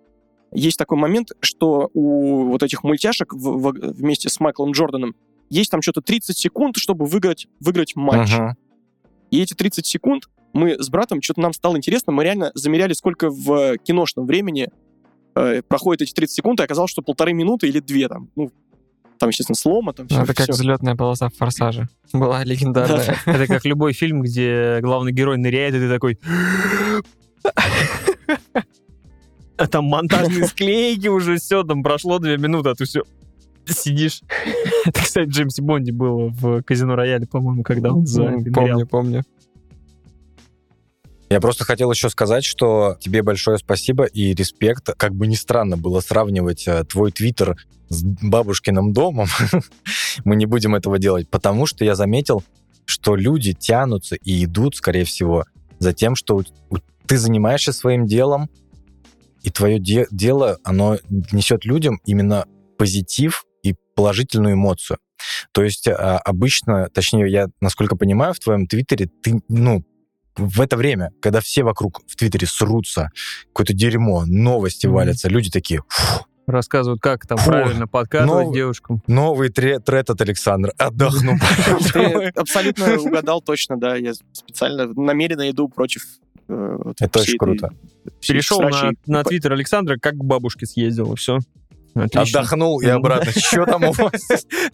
есть такой момент, что у вот этих мультяшек в- в- вместе с Майклом Джорданом есть там что-то 30 секунд, чтобы выиграть, выиграть матч. Мгм. И эти 30 секунд мы с братом, что-то нам стало интересно, мы реально замеряли, сколько в киношном времени э, проходит эти 30 секунд, и оказалось, что полторы минуты или две там. Ну, там, естественно, слома, там все. Ну, это как взлетная полоса в «Форсаже». Была легендарная. Это как любой фильм, где главный герой ныряет, и ты такой... А там монтажные склейки уже, все, там прошло две минуты, а ты все сидишь. Это, кстати, в Джеймсе Бонде было в Казино Рояле, по-моему, когда он за. Помню, помню. Я просто хотел еще сказать, что тебе большое спасибо и респект. Как бы ни странно было сравнивать э, твой твиттер с бабушкиным домом, мы не будем этого делать, потому что я заметил, что люди тянутся и идут, скорее всего, за тем, что ты занимаешься своим делом, и твое де- дело, оно несет людям именно позитив и положительную эмоцию. То есть а, обычно, точнее, я, насколько понимаю, в твоем твиттере ты, ну, в это время, когда все вокруг в Твиттере срутся, какое-то дерьмо, новости Мгм. валятся, люди такие, «Фу, Рассказывают, как там Фу, правильно подкатывать новый- девушкам. Новый тре- трет от Александра. Отдохну. Ты абсолютно угадал точно, да. Я специально намеренно иду против э, Это очень круто. Перешел на, твиттер Александра, как к бабушке съездил, и все. Отлично. Отдохнул и обратно. Что там у вас?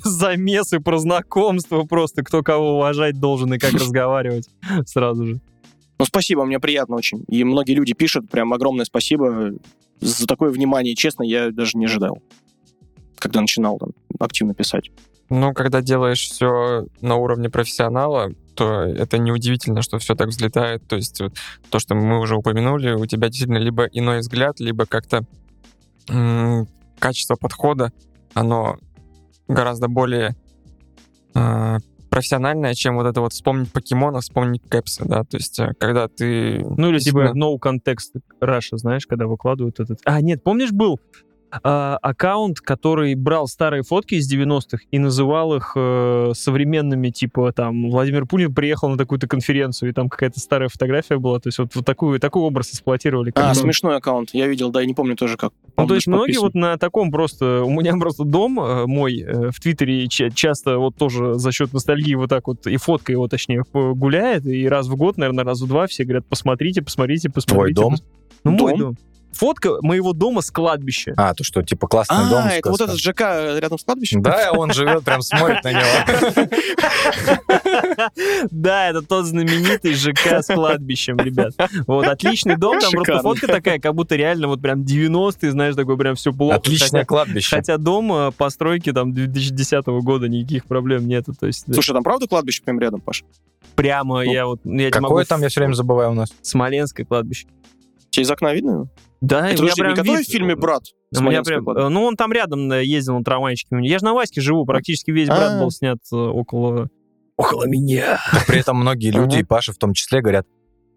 Замесы про знакомство просто, кто кого уважать должен и как разговаривать сразу же. Ну, спасибо, мне приятно очень. И многие люди пишут, прям огромное спасибо за такое внимание. Честно, я даже не ожидал, когда начинал там активно писать. Ну, когда делаешь все на уровне профессионала, то это неудивительно, что все так взлетает. То есть вот то, что мы уже упомянули, у тебя действительно либо иной взгляд, либо как-то м, качество подхода, оно гораздо более э, профессиональное, чем вот это вот вспомнить покемонов, вспомнить кэпсы, да, то есть э, когда ты... Ну или типа no context Russia, знаешь, когда выкладывают этот... А, нет, помнишь, был а, аккаунт, который брал старые фотки из 90-х и называл их э, современными, типа там Владимир Путин приехал на такую-то конференцию, и там какая-то старая фотография была, то есть вот, вот такую, такой образ эксплуатировали. А, бы. смешной аккаунт. Я видел, да, я не помню тоже, как. Ну, то есть многие вот на таком просто... У меня просто дом э, мой э, в Твиттере ча- часто вот тоже за счет ностальгии вот так вот, и фотка его, точнее, гуляет, и раз в год, наверное, раз в два все говорят, посмотрите, посмотрите, посмотрите. дом? пос- Ну, мой Дом? Фотка моего дома с кладбища. А, то что, типа, классный А, дом. это вот этот ЖК рядом с кладбищем? Да, он живет, прям смотрит на него. Да, это тот знаменитый ЖК с кладбищем, ребят. Вот, отличный дом, там просто фотка такая, как будто реально вот прям 90-е, знаешь, такой прям все плохо. Отличное кладбище. Хотя дом э, постройки там 2010 года никаких проблем нету. То есть Слушай, там правда кладбище прям рядом, Паш? прямо ну, я вот Какое там, я все время забываю у нас? Смоленское кладбище. Тебе из окна видно? Да, Это меня подожди, не прям который вид- в фильме «Брат»? У меня Смоленское прям, ну, он там рядом э, ездил на трамвайчике. Я же на Ваське живу, практически весь брат А. был снят э, около... Около меня. При этом многие люди, и Паша в том числе, говорят,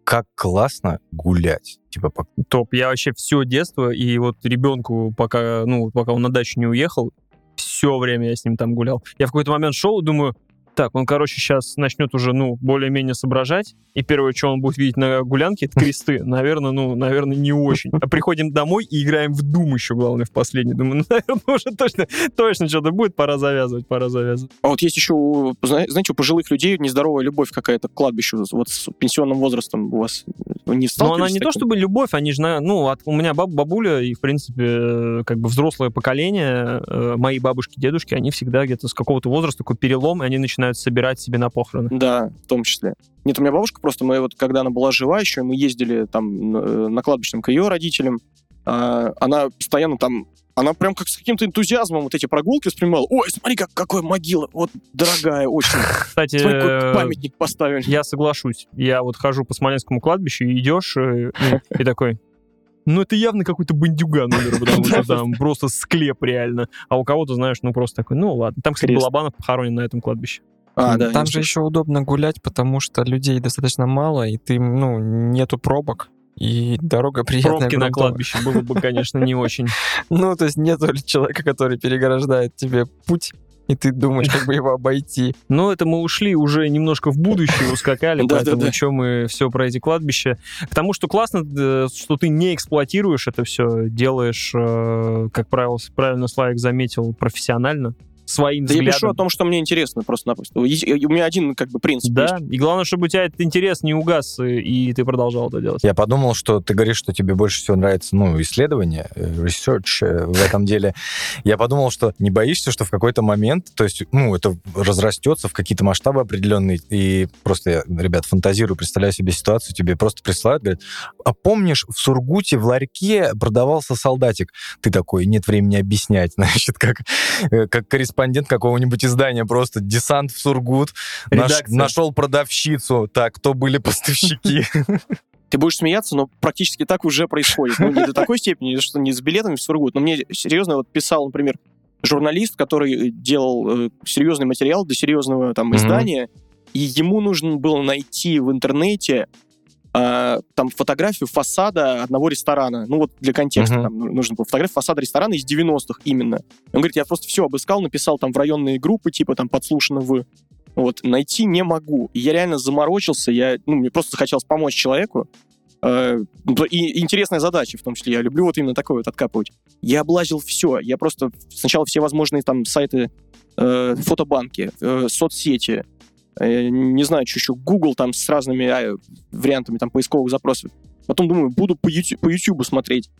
как классно гулять. Типа, по- Топ. Я вообще все детство, и вот ребенку, пока, ну, пока он на дачу не уехал, все время я с ним там гулял. Я в какой-то момент шел и думаю, так, он, короче, сейчас начнет уже, ну, более-менее соображать, и первое, что он будет видеть на гулянке, это кресты. Наверное, ну, наверное, не очень. А приходим домой и играем в Дум еще, главное, в последний. Думаю, ну, наверное, уже точно, точно что-то будет, пора завязывать, пора завязывать. А вот есть еще, знаете, у пожилых людей нездоровая любовь какая-то к кладбищу. Вот с пенсионным возрастом у вас не Но она не то чтобы любовь, они же, ну, от- у меня баб- бабуля и, в принципе, э, как бы взрослое поколение, э, мои бабушки, дедушки, они всегда где-то с какого-то возраста такой перелом, и они начинают собирать себе на похороны. Да, в том числе. Нет, у меня бабушка просто, мы вот, когда она была жива еще, мы ездили там на, на кладбищном к ее родителям, а, она постоянно там, она прям как с каким-то энтузиазмом вот эти прогулки воспринимала. Ой, смотри, как, какая могила, вот дорогая очень. Кстати, Смотри, какой э, памятник поставили. я соглашусь. Я вот хожу по Смоленскому кладбищу, и идешь, э, и, и такой... Ну, это явно какой-то бандюган умер, потому что там просто склеп реально. А у кого-то, знаешь, ну, просто такой, ну, ладно. Там, кстати. Балабанов похоронен на этом кладбище. А, да, Там же еще удобно гулять, потому что людей достаточно мало, и ты, ну, нету пробок, и дорога приятная. Пробки на кладбище было бы, конечно, не очень. Ну, то есть нету человека, который переграждает тебе путь, и ты думаешь, как бы его обойти. Но это мы ушли уже немножко в будущее, ускакали, Да, поэтому да, да. что мы все про эти кладбища. К тому, что классно, что ты не эксплуатируешь это все, делаешь, э, как правило, правильно Славик заметил, профессионально, своим Да я пишу о взглядом. том, что мне интересно просто-напросто. Есть- У меня один как бы принцип Да, есть. и главное, чтобы у тебя этот интерес не угас, и, и ты продолжал это делать. Я подумал, что ты говоришь, что тебе больше всего нравится, ну, исследование, э, research э, в этом деле. Я подумал, что не боишься, что в какой-то момент, то есть, ну, это разрастется в какие-то масштабы определенные, и просто я, ребят, фантазирую, представляю себе ситуацию, тебе просто присылают, говорят, а помнишь, в Сургуте в ларьке продавался солдатик? Ты такой, нет времени объяснять, значит, как, э, как корреспондент какого-нибудь издания, просто десант в Сургут, наш- нашел продавщицу, так, кто были поставщики? Ты будешь смеяться, но практически так уже происходит. Ну, не до такой степени, что не с билетами в Сургут. Но мне серьезно вот писал, например, журналист, который делал э, серьезный материал для серьезного там Мгм. издания, и ему нужно было найти в интернете а, там фотографию фасада одного ресторана. Ну вот для контекста Мгм. там ну- нужно было фотографию фасада ресторана из 90-х именно. Он говорит, я просто все обыскал, написал там в районные группы, типа там подслушано в... Вот, найти не могу. И я реально заморочился, я, ну, мне просто захотелось помочь человеку, Э, и интересная задача, в том числе. Я люблю вот именно такое вот откапывать. Я облазил все. Я просто сначала все возможные там сайты, э, фотобанки, э, соцсети, не знаю, что еще, Google там с разными э, вариантами там поисковых запросов. Потом думаю, буду по YouTube, по YouTube смотреть.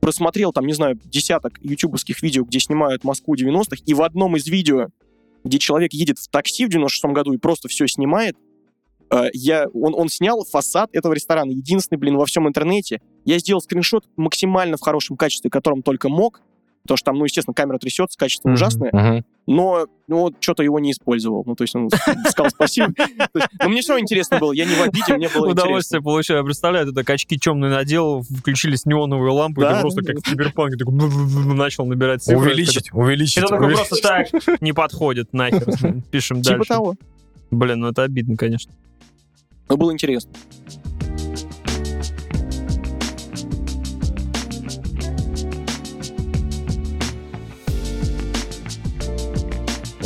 Просмотрел там, не знаю, десяток ютубовских видео, где снимают Москву 90-х, и в одном из видео, где человек едет в такси в 96-м году и просто все снимает, Э, я, он, он снял фасад этого ресторана, единственный, блин, во всем интернете. Я сделал скриншот максимально в хорошем качестве, которым только мог, потому что там, ну, естественно, камера трясется, качество mm-hmm. ужасное, Мгм. но ну, вот что-то его не использовал. Ну, то есть он сказал спасибо. Но мне все равно интересно было, я не в обиде, мне было интересно. Удовольствие получаю. Я представляю, ты так очки темные надел, включились неоновые лампы, и ты просто как в киберпанке начал набирать цифры. Увеличить, увеличить. Это просто так не подходит, нахер. Пишем Типа дальше. того. Блин, ну это обидно, конечно. Но было интересно.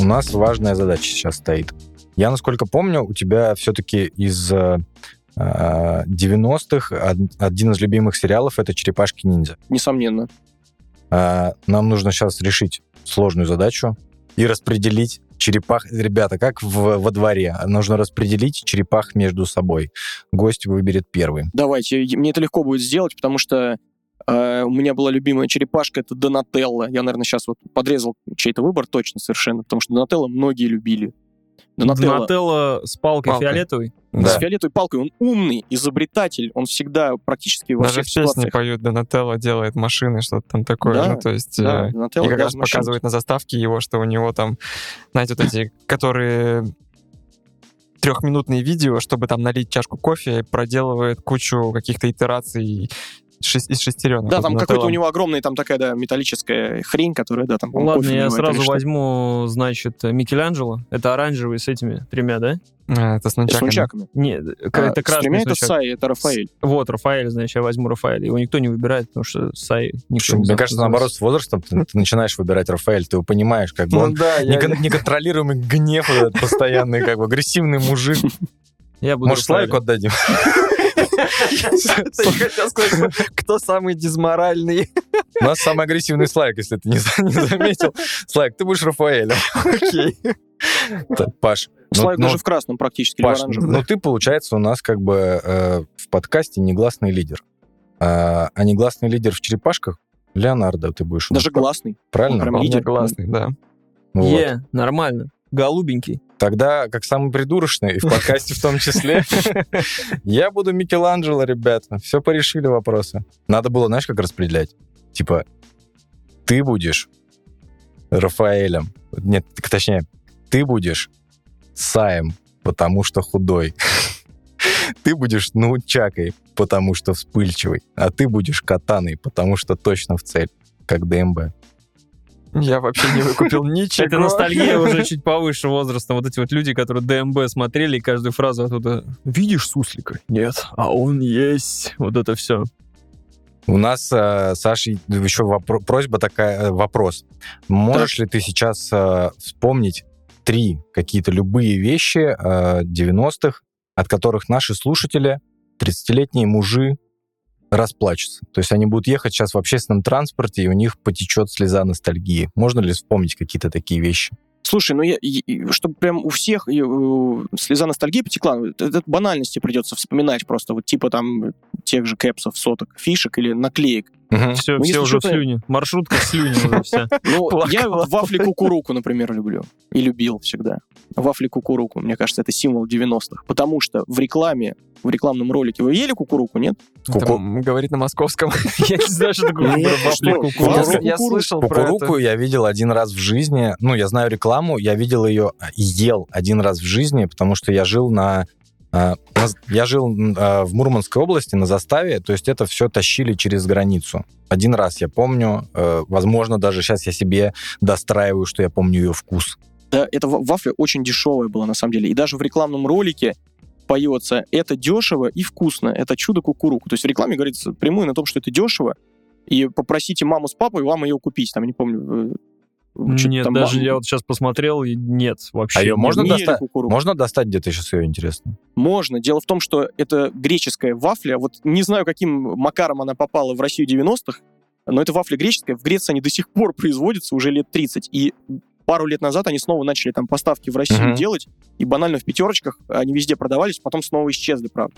Нас важная задача сейчас стоит. Я, насколько помню, у тебя все-таки из э, э, 90-х од- один из любимых сериалов — это «Черепашки-ниндзя». Несомненно. А, Нам нужно сейчас решить сложную задачу и распределить черепах. Ребята, как в- во дворе. Нужно распределить черепах между собой. Гость выберет первый. Давайте, мне это легко будет сделать, потому что э, у меня была любимая черепашка, это Донателло. Я, наверное, сейчас вот подрезал чей-то выбор точно совершенно, потому что Донателло многие любили. Донателло Донателло с палкой Палкой. фиолетовой. с Да. фиолетовой палкой, он умный, изобретатель, он всегда практически во Даже всех ситуациях. поют Донателло делает машины, что-то там такое. Да, ну, то есть... Да, э, Донателло и как раз машинки. показывает на заставке его, что у него там, знаете, вот эти, которые трехминутные видео, чтобы там налить чашку кофе, проделывает кучу каких-то итераций шесть- из шестеренок. Да, Вот там какой-то у него огромная там такая, да, металлическая хрень, которая, да, там, по-моему, Ладно, я сразу возьму, значит, Микеланджело. Это оранжевый с этими тремя, да? А, это с С нунчаками. Нет, А, это с красный тремя это. Сай, это Рафаэль. Вот, Рафаэль, значит, я возьму Рафаэль. Его никто не выбирает, потому что Сай никто не Мне кажется, наоборот, с возрастом ты, ты начинаешь выбирать Рафаэль, ты его понимаешь, как бы Ну он да, я- некон- неконтролируемый гнев этот постоянный, как бы агрессивный мужик. Я буду Может, лайк отдадим? Это я хотел сказать, кто самый дизморальный. У нас самый агрессивный слайк, если ты не, за- не заметил. Слайк, ты будешь Рафаэлем. Окей. Паш, ну- Слайк ну, даже в красном практически, Паш, оранжевом. ну ты, получается, у нас как бы э, в подкасте негласный лидер. А, а негласный лидер в черепашках Леонардо ты будешь. у нас, Даже гласный. Правильно? прям лидер. классный, да. Вот. Е, нормально. Голубенький. Тогда, как самый придурочный, и в подкасте в том числе, я буду Микеланджело, ребята. Все порешили вопросы. Надо было, знаешь, как распределять? Типа, ты будешь Рафаэлем. Нет, точнее, ты будешь Саем, потому что худой. Ты будешь Научакой, потому что вспыльчивый. А ты будешь Катаной, потому что точно в цель, как ДМБ. Я вообще не выкупил ничего. Это ностальгия уже чуть повыше возраста. Вот эти вот люди, которые ДМБ смотрели, и каждую фразу оттуда «Видишь суслика?» «Нет». «А он есть». Вот это все. У нас, э, Саша, еще вопро- просьба такая, э, вопрос. Можешь ли ты сейчас э, вспомнить три какие-то любые вещи э, 90-х, от которых наши слушатели, 30-летние мужи, расплачутся? То есть они будут ехать сейчас в общественном транспорте, и у них потечет слеза ностальгии. Можно ли вспомнить какие-то такие вещи? Слушай, ну я, и чтобы прям у всех и, э, слеза ностальгии потекла, это банальности придется вспоминать просто, вот типа там тех же кэпсов, соток, фишек или наклеек. Мгм. Все, Ну, все уже в что-то- слюне. Маршрутка в слюне уже вся. Ну, я вафли кукуруку, например, люблю. И любил всегда. Вафли кукуруку, мне кажется, это символ 90-х. Потому что в рекламе, в рекламном ролике вы ели кукуруку, нет? Там говорит на московском. Я не знаю, что такое вафли. Вафли Я- слышал. Кукуруку я видел один раз в жизни. Ну, я знаю рекламу, я видел ее, ел один раз в жизни, потому что я жил на... а, Я жил а, в Мурманской области на заставе, то есть это все тащили через границу. Один раз я помню, э, возможно, даже сейчас я себе достраиваю, что я помню ее вкус. Да, эта ва- вафля очень дешевая была, на самом деле. И даже в рекламном ролике поется «это дешево и вкусно, это чудо кукуруку». То есть в рекламе говорится прямую на том, что это дешево, и попросите маму с папой вам ее купить. Там, не помню... чё-то Нет, там даже я вот сейчас посмотрел, и нет, вообще. А нет. можно доста-. Можно достать где-то сейчас ее, интересно? Можно. Дело в том, что это греческая вафля. Вот не знаю, каким макаром она попала в Россию 90-х, но это вафля греческая. В Греции они до сих пор производятся уже лет 30. И пару лет назад они снова начали там поставки в Россию Мгм. делать, и банально в пятерочках они везде продавались, потом снова исчезли, правда.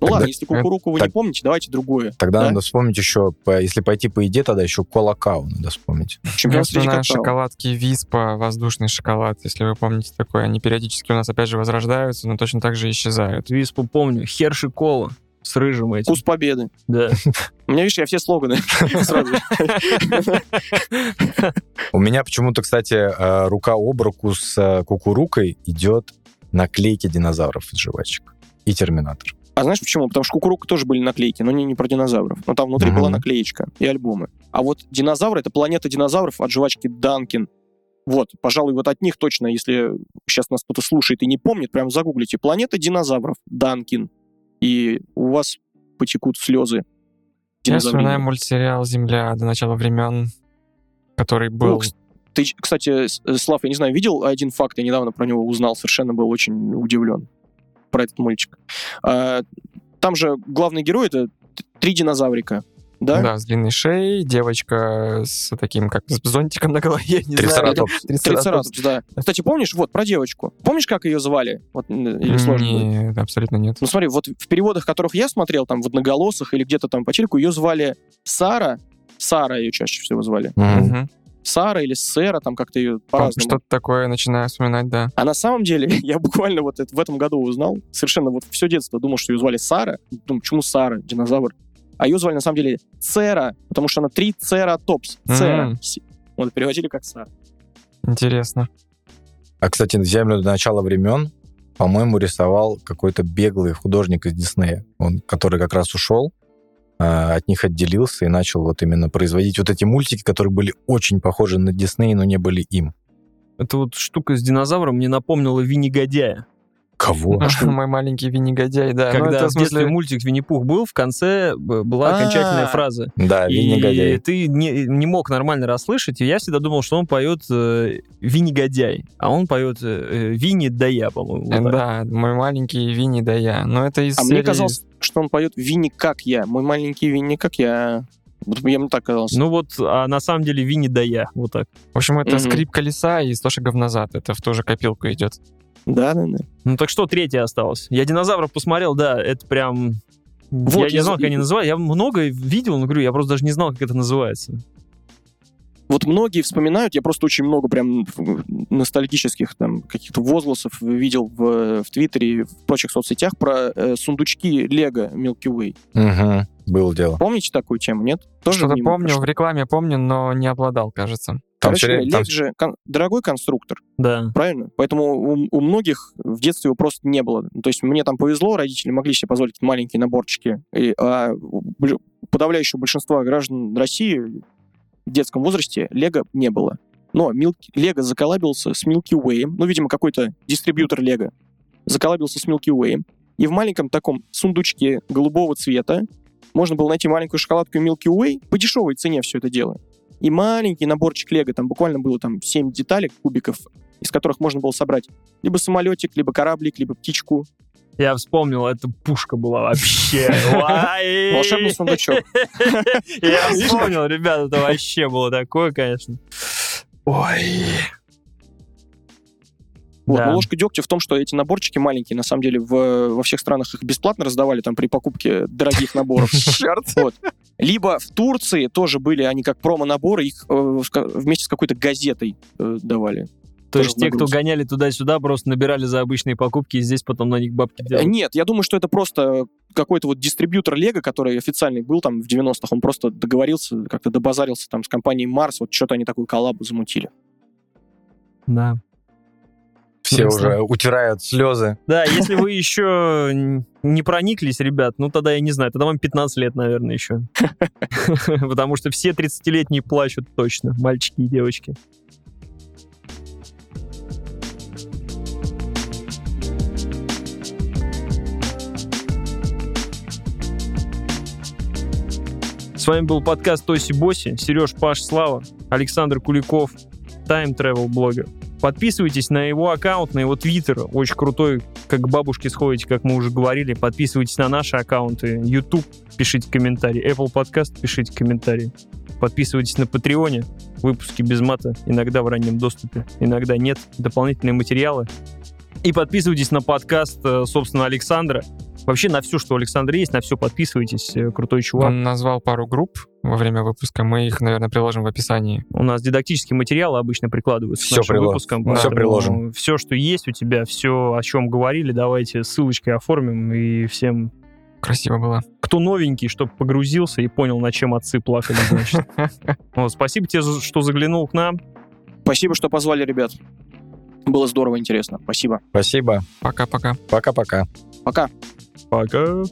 Ну Тогда- ладно, если кукуруку вы не так- помните, давайте другое. Тогда Да? надо вспомнить еще, если пойти по еде, тогда еще колокау надо вспомнить. Я Чемпион среди вспоминаю какао. шоколадки Виспа, воздушный шоколад, если вы помните такое. Они периодически у нас опять же возрождаются, но точно так же исчезают. Виспу помню. Херши кола с рыжим этим. Вкус победы. Да. У меня, видишь, я все слоганы сразу. У меня почему-то, кстати, э, рука об руку с э, кукурукой идет наклейки динозавров из жвачек и Терминатор. А знаешь почему? Потому что кукурука тоже были наклейки, но не, не про динозавров. Но там внутри Мгм. была наклеечка и альбомы. А вот динозавры — это планета динозавров от жвачки Данкин. Вот, пожалуй, вот от них точно, если сейчас нас кто-то слушает и не помнит, прям загуглите «Планета динозавров Данкин», и у вас потекут слезы. Я вспоминаю мультсериал «Земля» до начала времен, который был... Ну, Ты, кстати, С- Слав, я не знаю, видел один факт, я недавно про него узнал, совершенно был очень удивлен про этот мультик. А, там же главный герой — это три динозаврика, да? Да, с длинной шеей, девочка с таким, как с зонтиком на голове, не знаю. Трицератопс. Трицератопс, да. Кстати, помнишь, вот, про девочку. Помнишь, как ее звали? Вот, или сложно будет? Нет, абсолютно нет. Ну смотри, вот в переводах, которых я смотрел, там, в одноголосых или где-то там по телеку, ее звали Сара. Сара ее чаще всего звали. Мгм. Сара или Сэра, там как-то ее по-разному. Что-то такое начинаю вспоминать, да. А на самом деле, я буквально вот это, в этом году узнал, совершенно вот все детство думал, что ее звали Сара. Думаю, почему Сара, динозавр? А ее звали на самом деле Цера, потому что она трицератопс. Цера. М. Си- Вот переводили как Сара. Интересно. А, кстати, «Землю до начала времен», по-моему, рисовал какой-то беглый художник из Диснея, он, который как раз ушел, от них отделился и начал вот именно производить вот эти мультики, которые были очень похожи на Дисней, но не были им. Эта вот штука с динозавром мне напомнила Винни-Годяя. Кого? Мой маленький Винни-годяй, да. Ну, Когда это в детстве смысле- мультик Винни-Пух был, в конце была окончательная А. фраза. Да, И Винни-Годяй. ты не, не мог нормально расслышать, и я всегда думал, что он поет э, Винни-Годяй, а он поет э, Винни да я, по-моему. вот. Да, мой маленький Винни, да я. Но это из А серии... мне казалось, что он поет Винни как я. Мой маленький Винни как я. Вот я мне так казалось. Ну вот, а на самом деле Винни да я, вот так. В общем, это Мгм. скрип колеса и 100 шагов назад. Это в ту же копилку идет. Да, да, да. Ну так что третье осталось? Я динозавров посмотрел, да, это прям... Вот, я не я знал, за- как они называют. Я много видел, но говорю, я просто даже не знал, как это называется. Вот многие вспоминают, я просто очень много прям ностальгических там каких-то возгласов видел в, в Твиттере и в прочих соцсетях про э, сундучки Лего Milky Way. Мгм. Было дело. Помните такую тему, нет? Тоже Что-то помню, прошло. в рекламе помню, но не обладал, кажется. Там Короче, время- Лего там- же кон- дорогой конструктор, Да. правильно? Поэтому у, у многих в детстве его просто не было. Ну, То есть мне там повезло, родители могли себе позволить маленькие наборчики, и, а подавляющего большинства граждан России в детском возрасте Лего не было. Но Лего заколабился с Milky Way, ну, видимо, какой-то дистрибьютор Лего заколабился с Milky Way, и в маленьком таком сундучке голубого цвета можно было найти маленькую шоколадку Milky Way по дешевой цене все это дело. И маленький наборчик Лего, там буквально было там 7 деталек, кубиков, из которых можно было собрать либо самолетик, либо кораблик, либо птичку. Я вспомнил, это пушка была вообще. Волшебный сундучок. Я вспомнил, ребята, это вообще было такое, конечно. Ой. Вот, Да. но ложка дегтя в том, что эти наборчики маленькие, на самом деле, в, во всех странах их бесплатно раздавали там при покупке дорогих наборов. Вот. Либо в Турции тоже были они как промо-наборы, их э, вместе с какой-то газетой э, давали. То есть те, кто гоняли туда-сюда, просто набирали за обычные покупки, и здесь потом на них бабки Э, делали. Нет, я думаю, что это просто какой-то вот дистрибьютор Лего, который официальный был там в 90-х, он просто договорился, как-то добазарился там с компанией Марс, вот что-то они такую коллабу замутили. Да. Все Ясно. уже утирают слезы. Да, если вы еще не прониклись, ребят, ну тогда я не знаю, тогда вам 15 лет, наверное, еще. Потому что все 30-летние плачут точно, мальчики и девочки. С вами был подкаст Тоси Боси, Сереж Паш Слава, Александр Куликов, Time Travel блогер. Подписывайтесь на его аккаунт, на его твиттер. Очень крутой, как к бабушке сходите, как мы уже говорили. Подписывайтесь на наши аккаунты. YouTube, пишите комментарии. Apple Podcast, пишите комментарии. Подписывайтесь на Патреоне. Выпуски без мата. Иногда в раннем доступе, иногда нет. Дополнительные материалы. И подписывайтесь на подкаст, э, собственно, Александра. Вообще на все, что у Александра есть, на все подписывайтесь. Э, Крутой чувак. Он назвал пару групп во время выпуска. Мы их, наверное, приложим в описании. У нас дидактические материалы обычно прикладываются Всё к нашим прило- выпускам. всё поэтому приложим. Все, что есть у тебя, все, о чем говорили, давайте ссылочкой оформим. И всем, Красиво было. кто новенький, чтобы погрузился и понял, на чем отцы плакали, значит. Вот, спасибо тебе, что заглянул к нам. Спасибо, что позвали, ребят. Было здорово, интересно. Спасибо. Спасибо. Пока-пока. Пока-пока. Пока. Пока.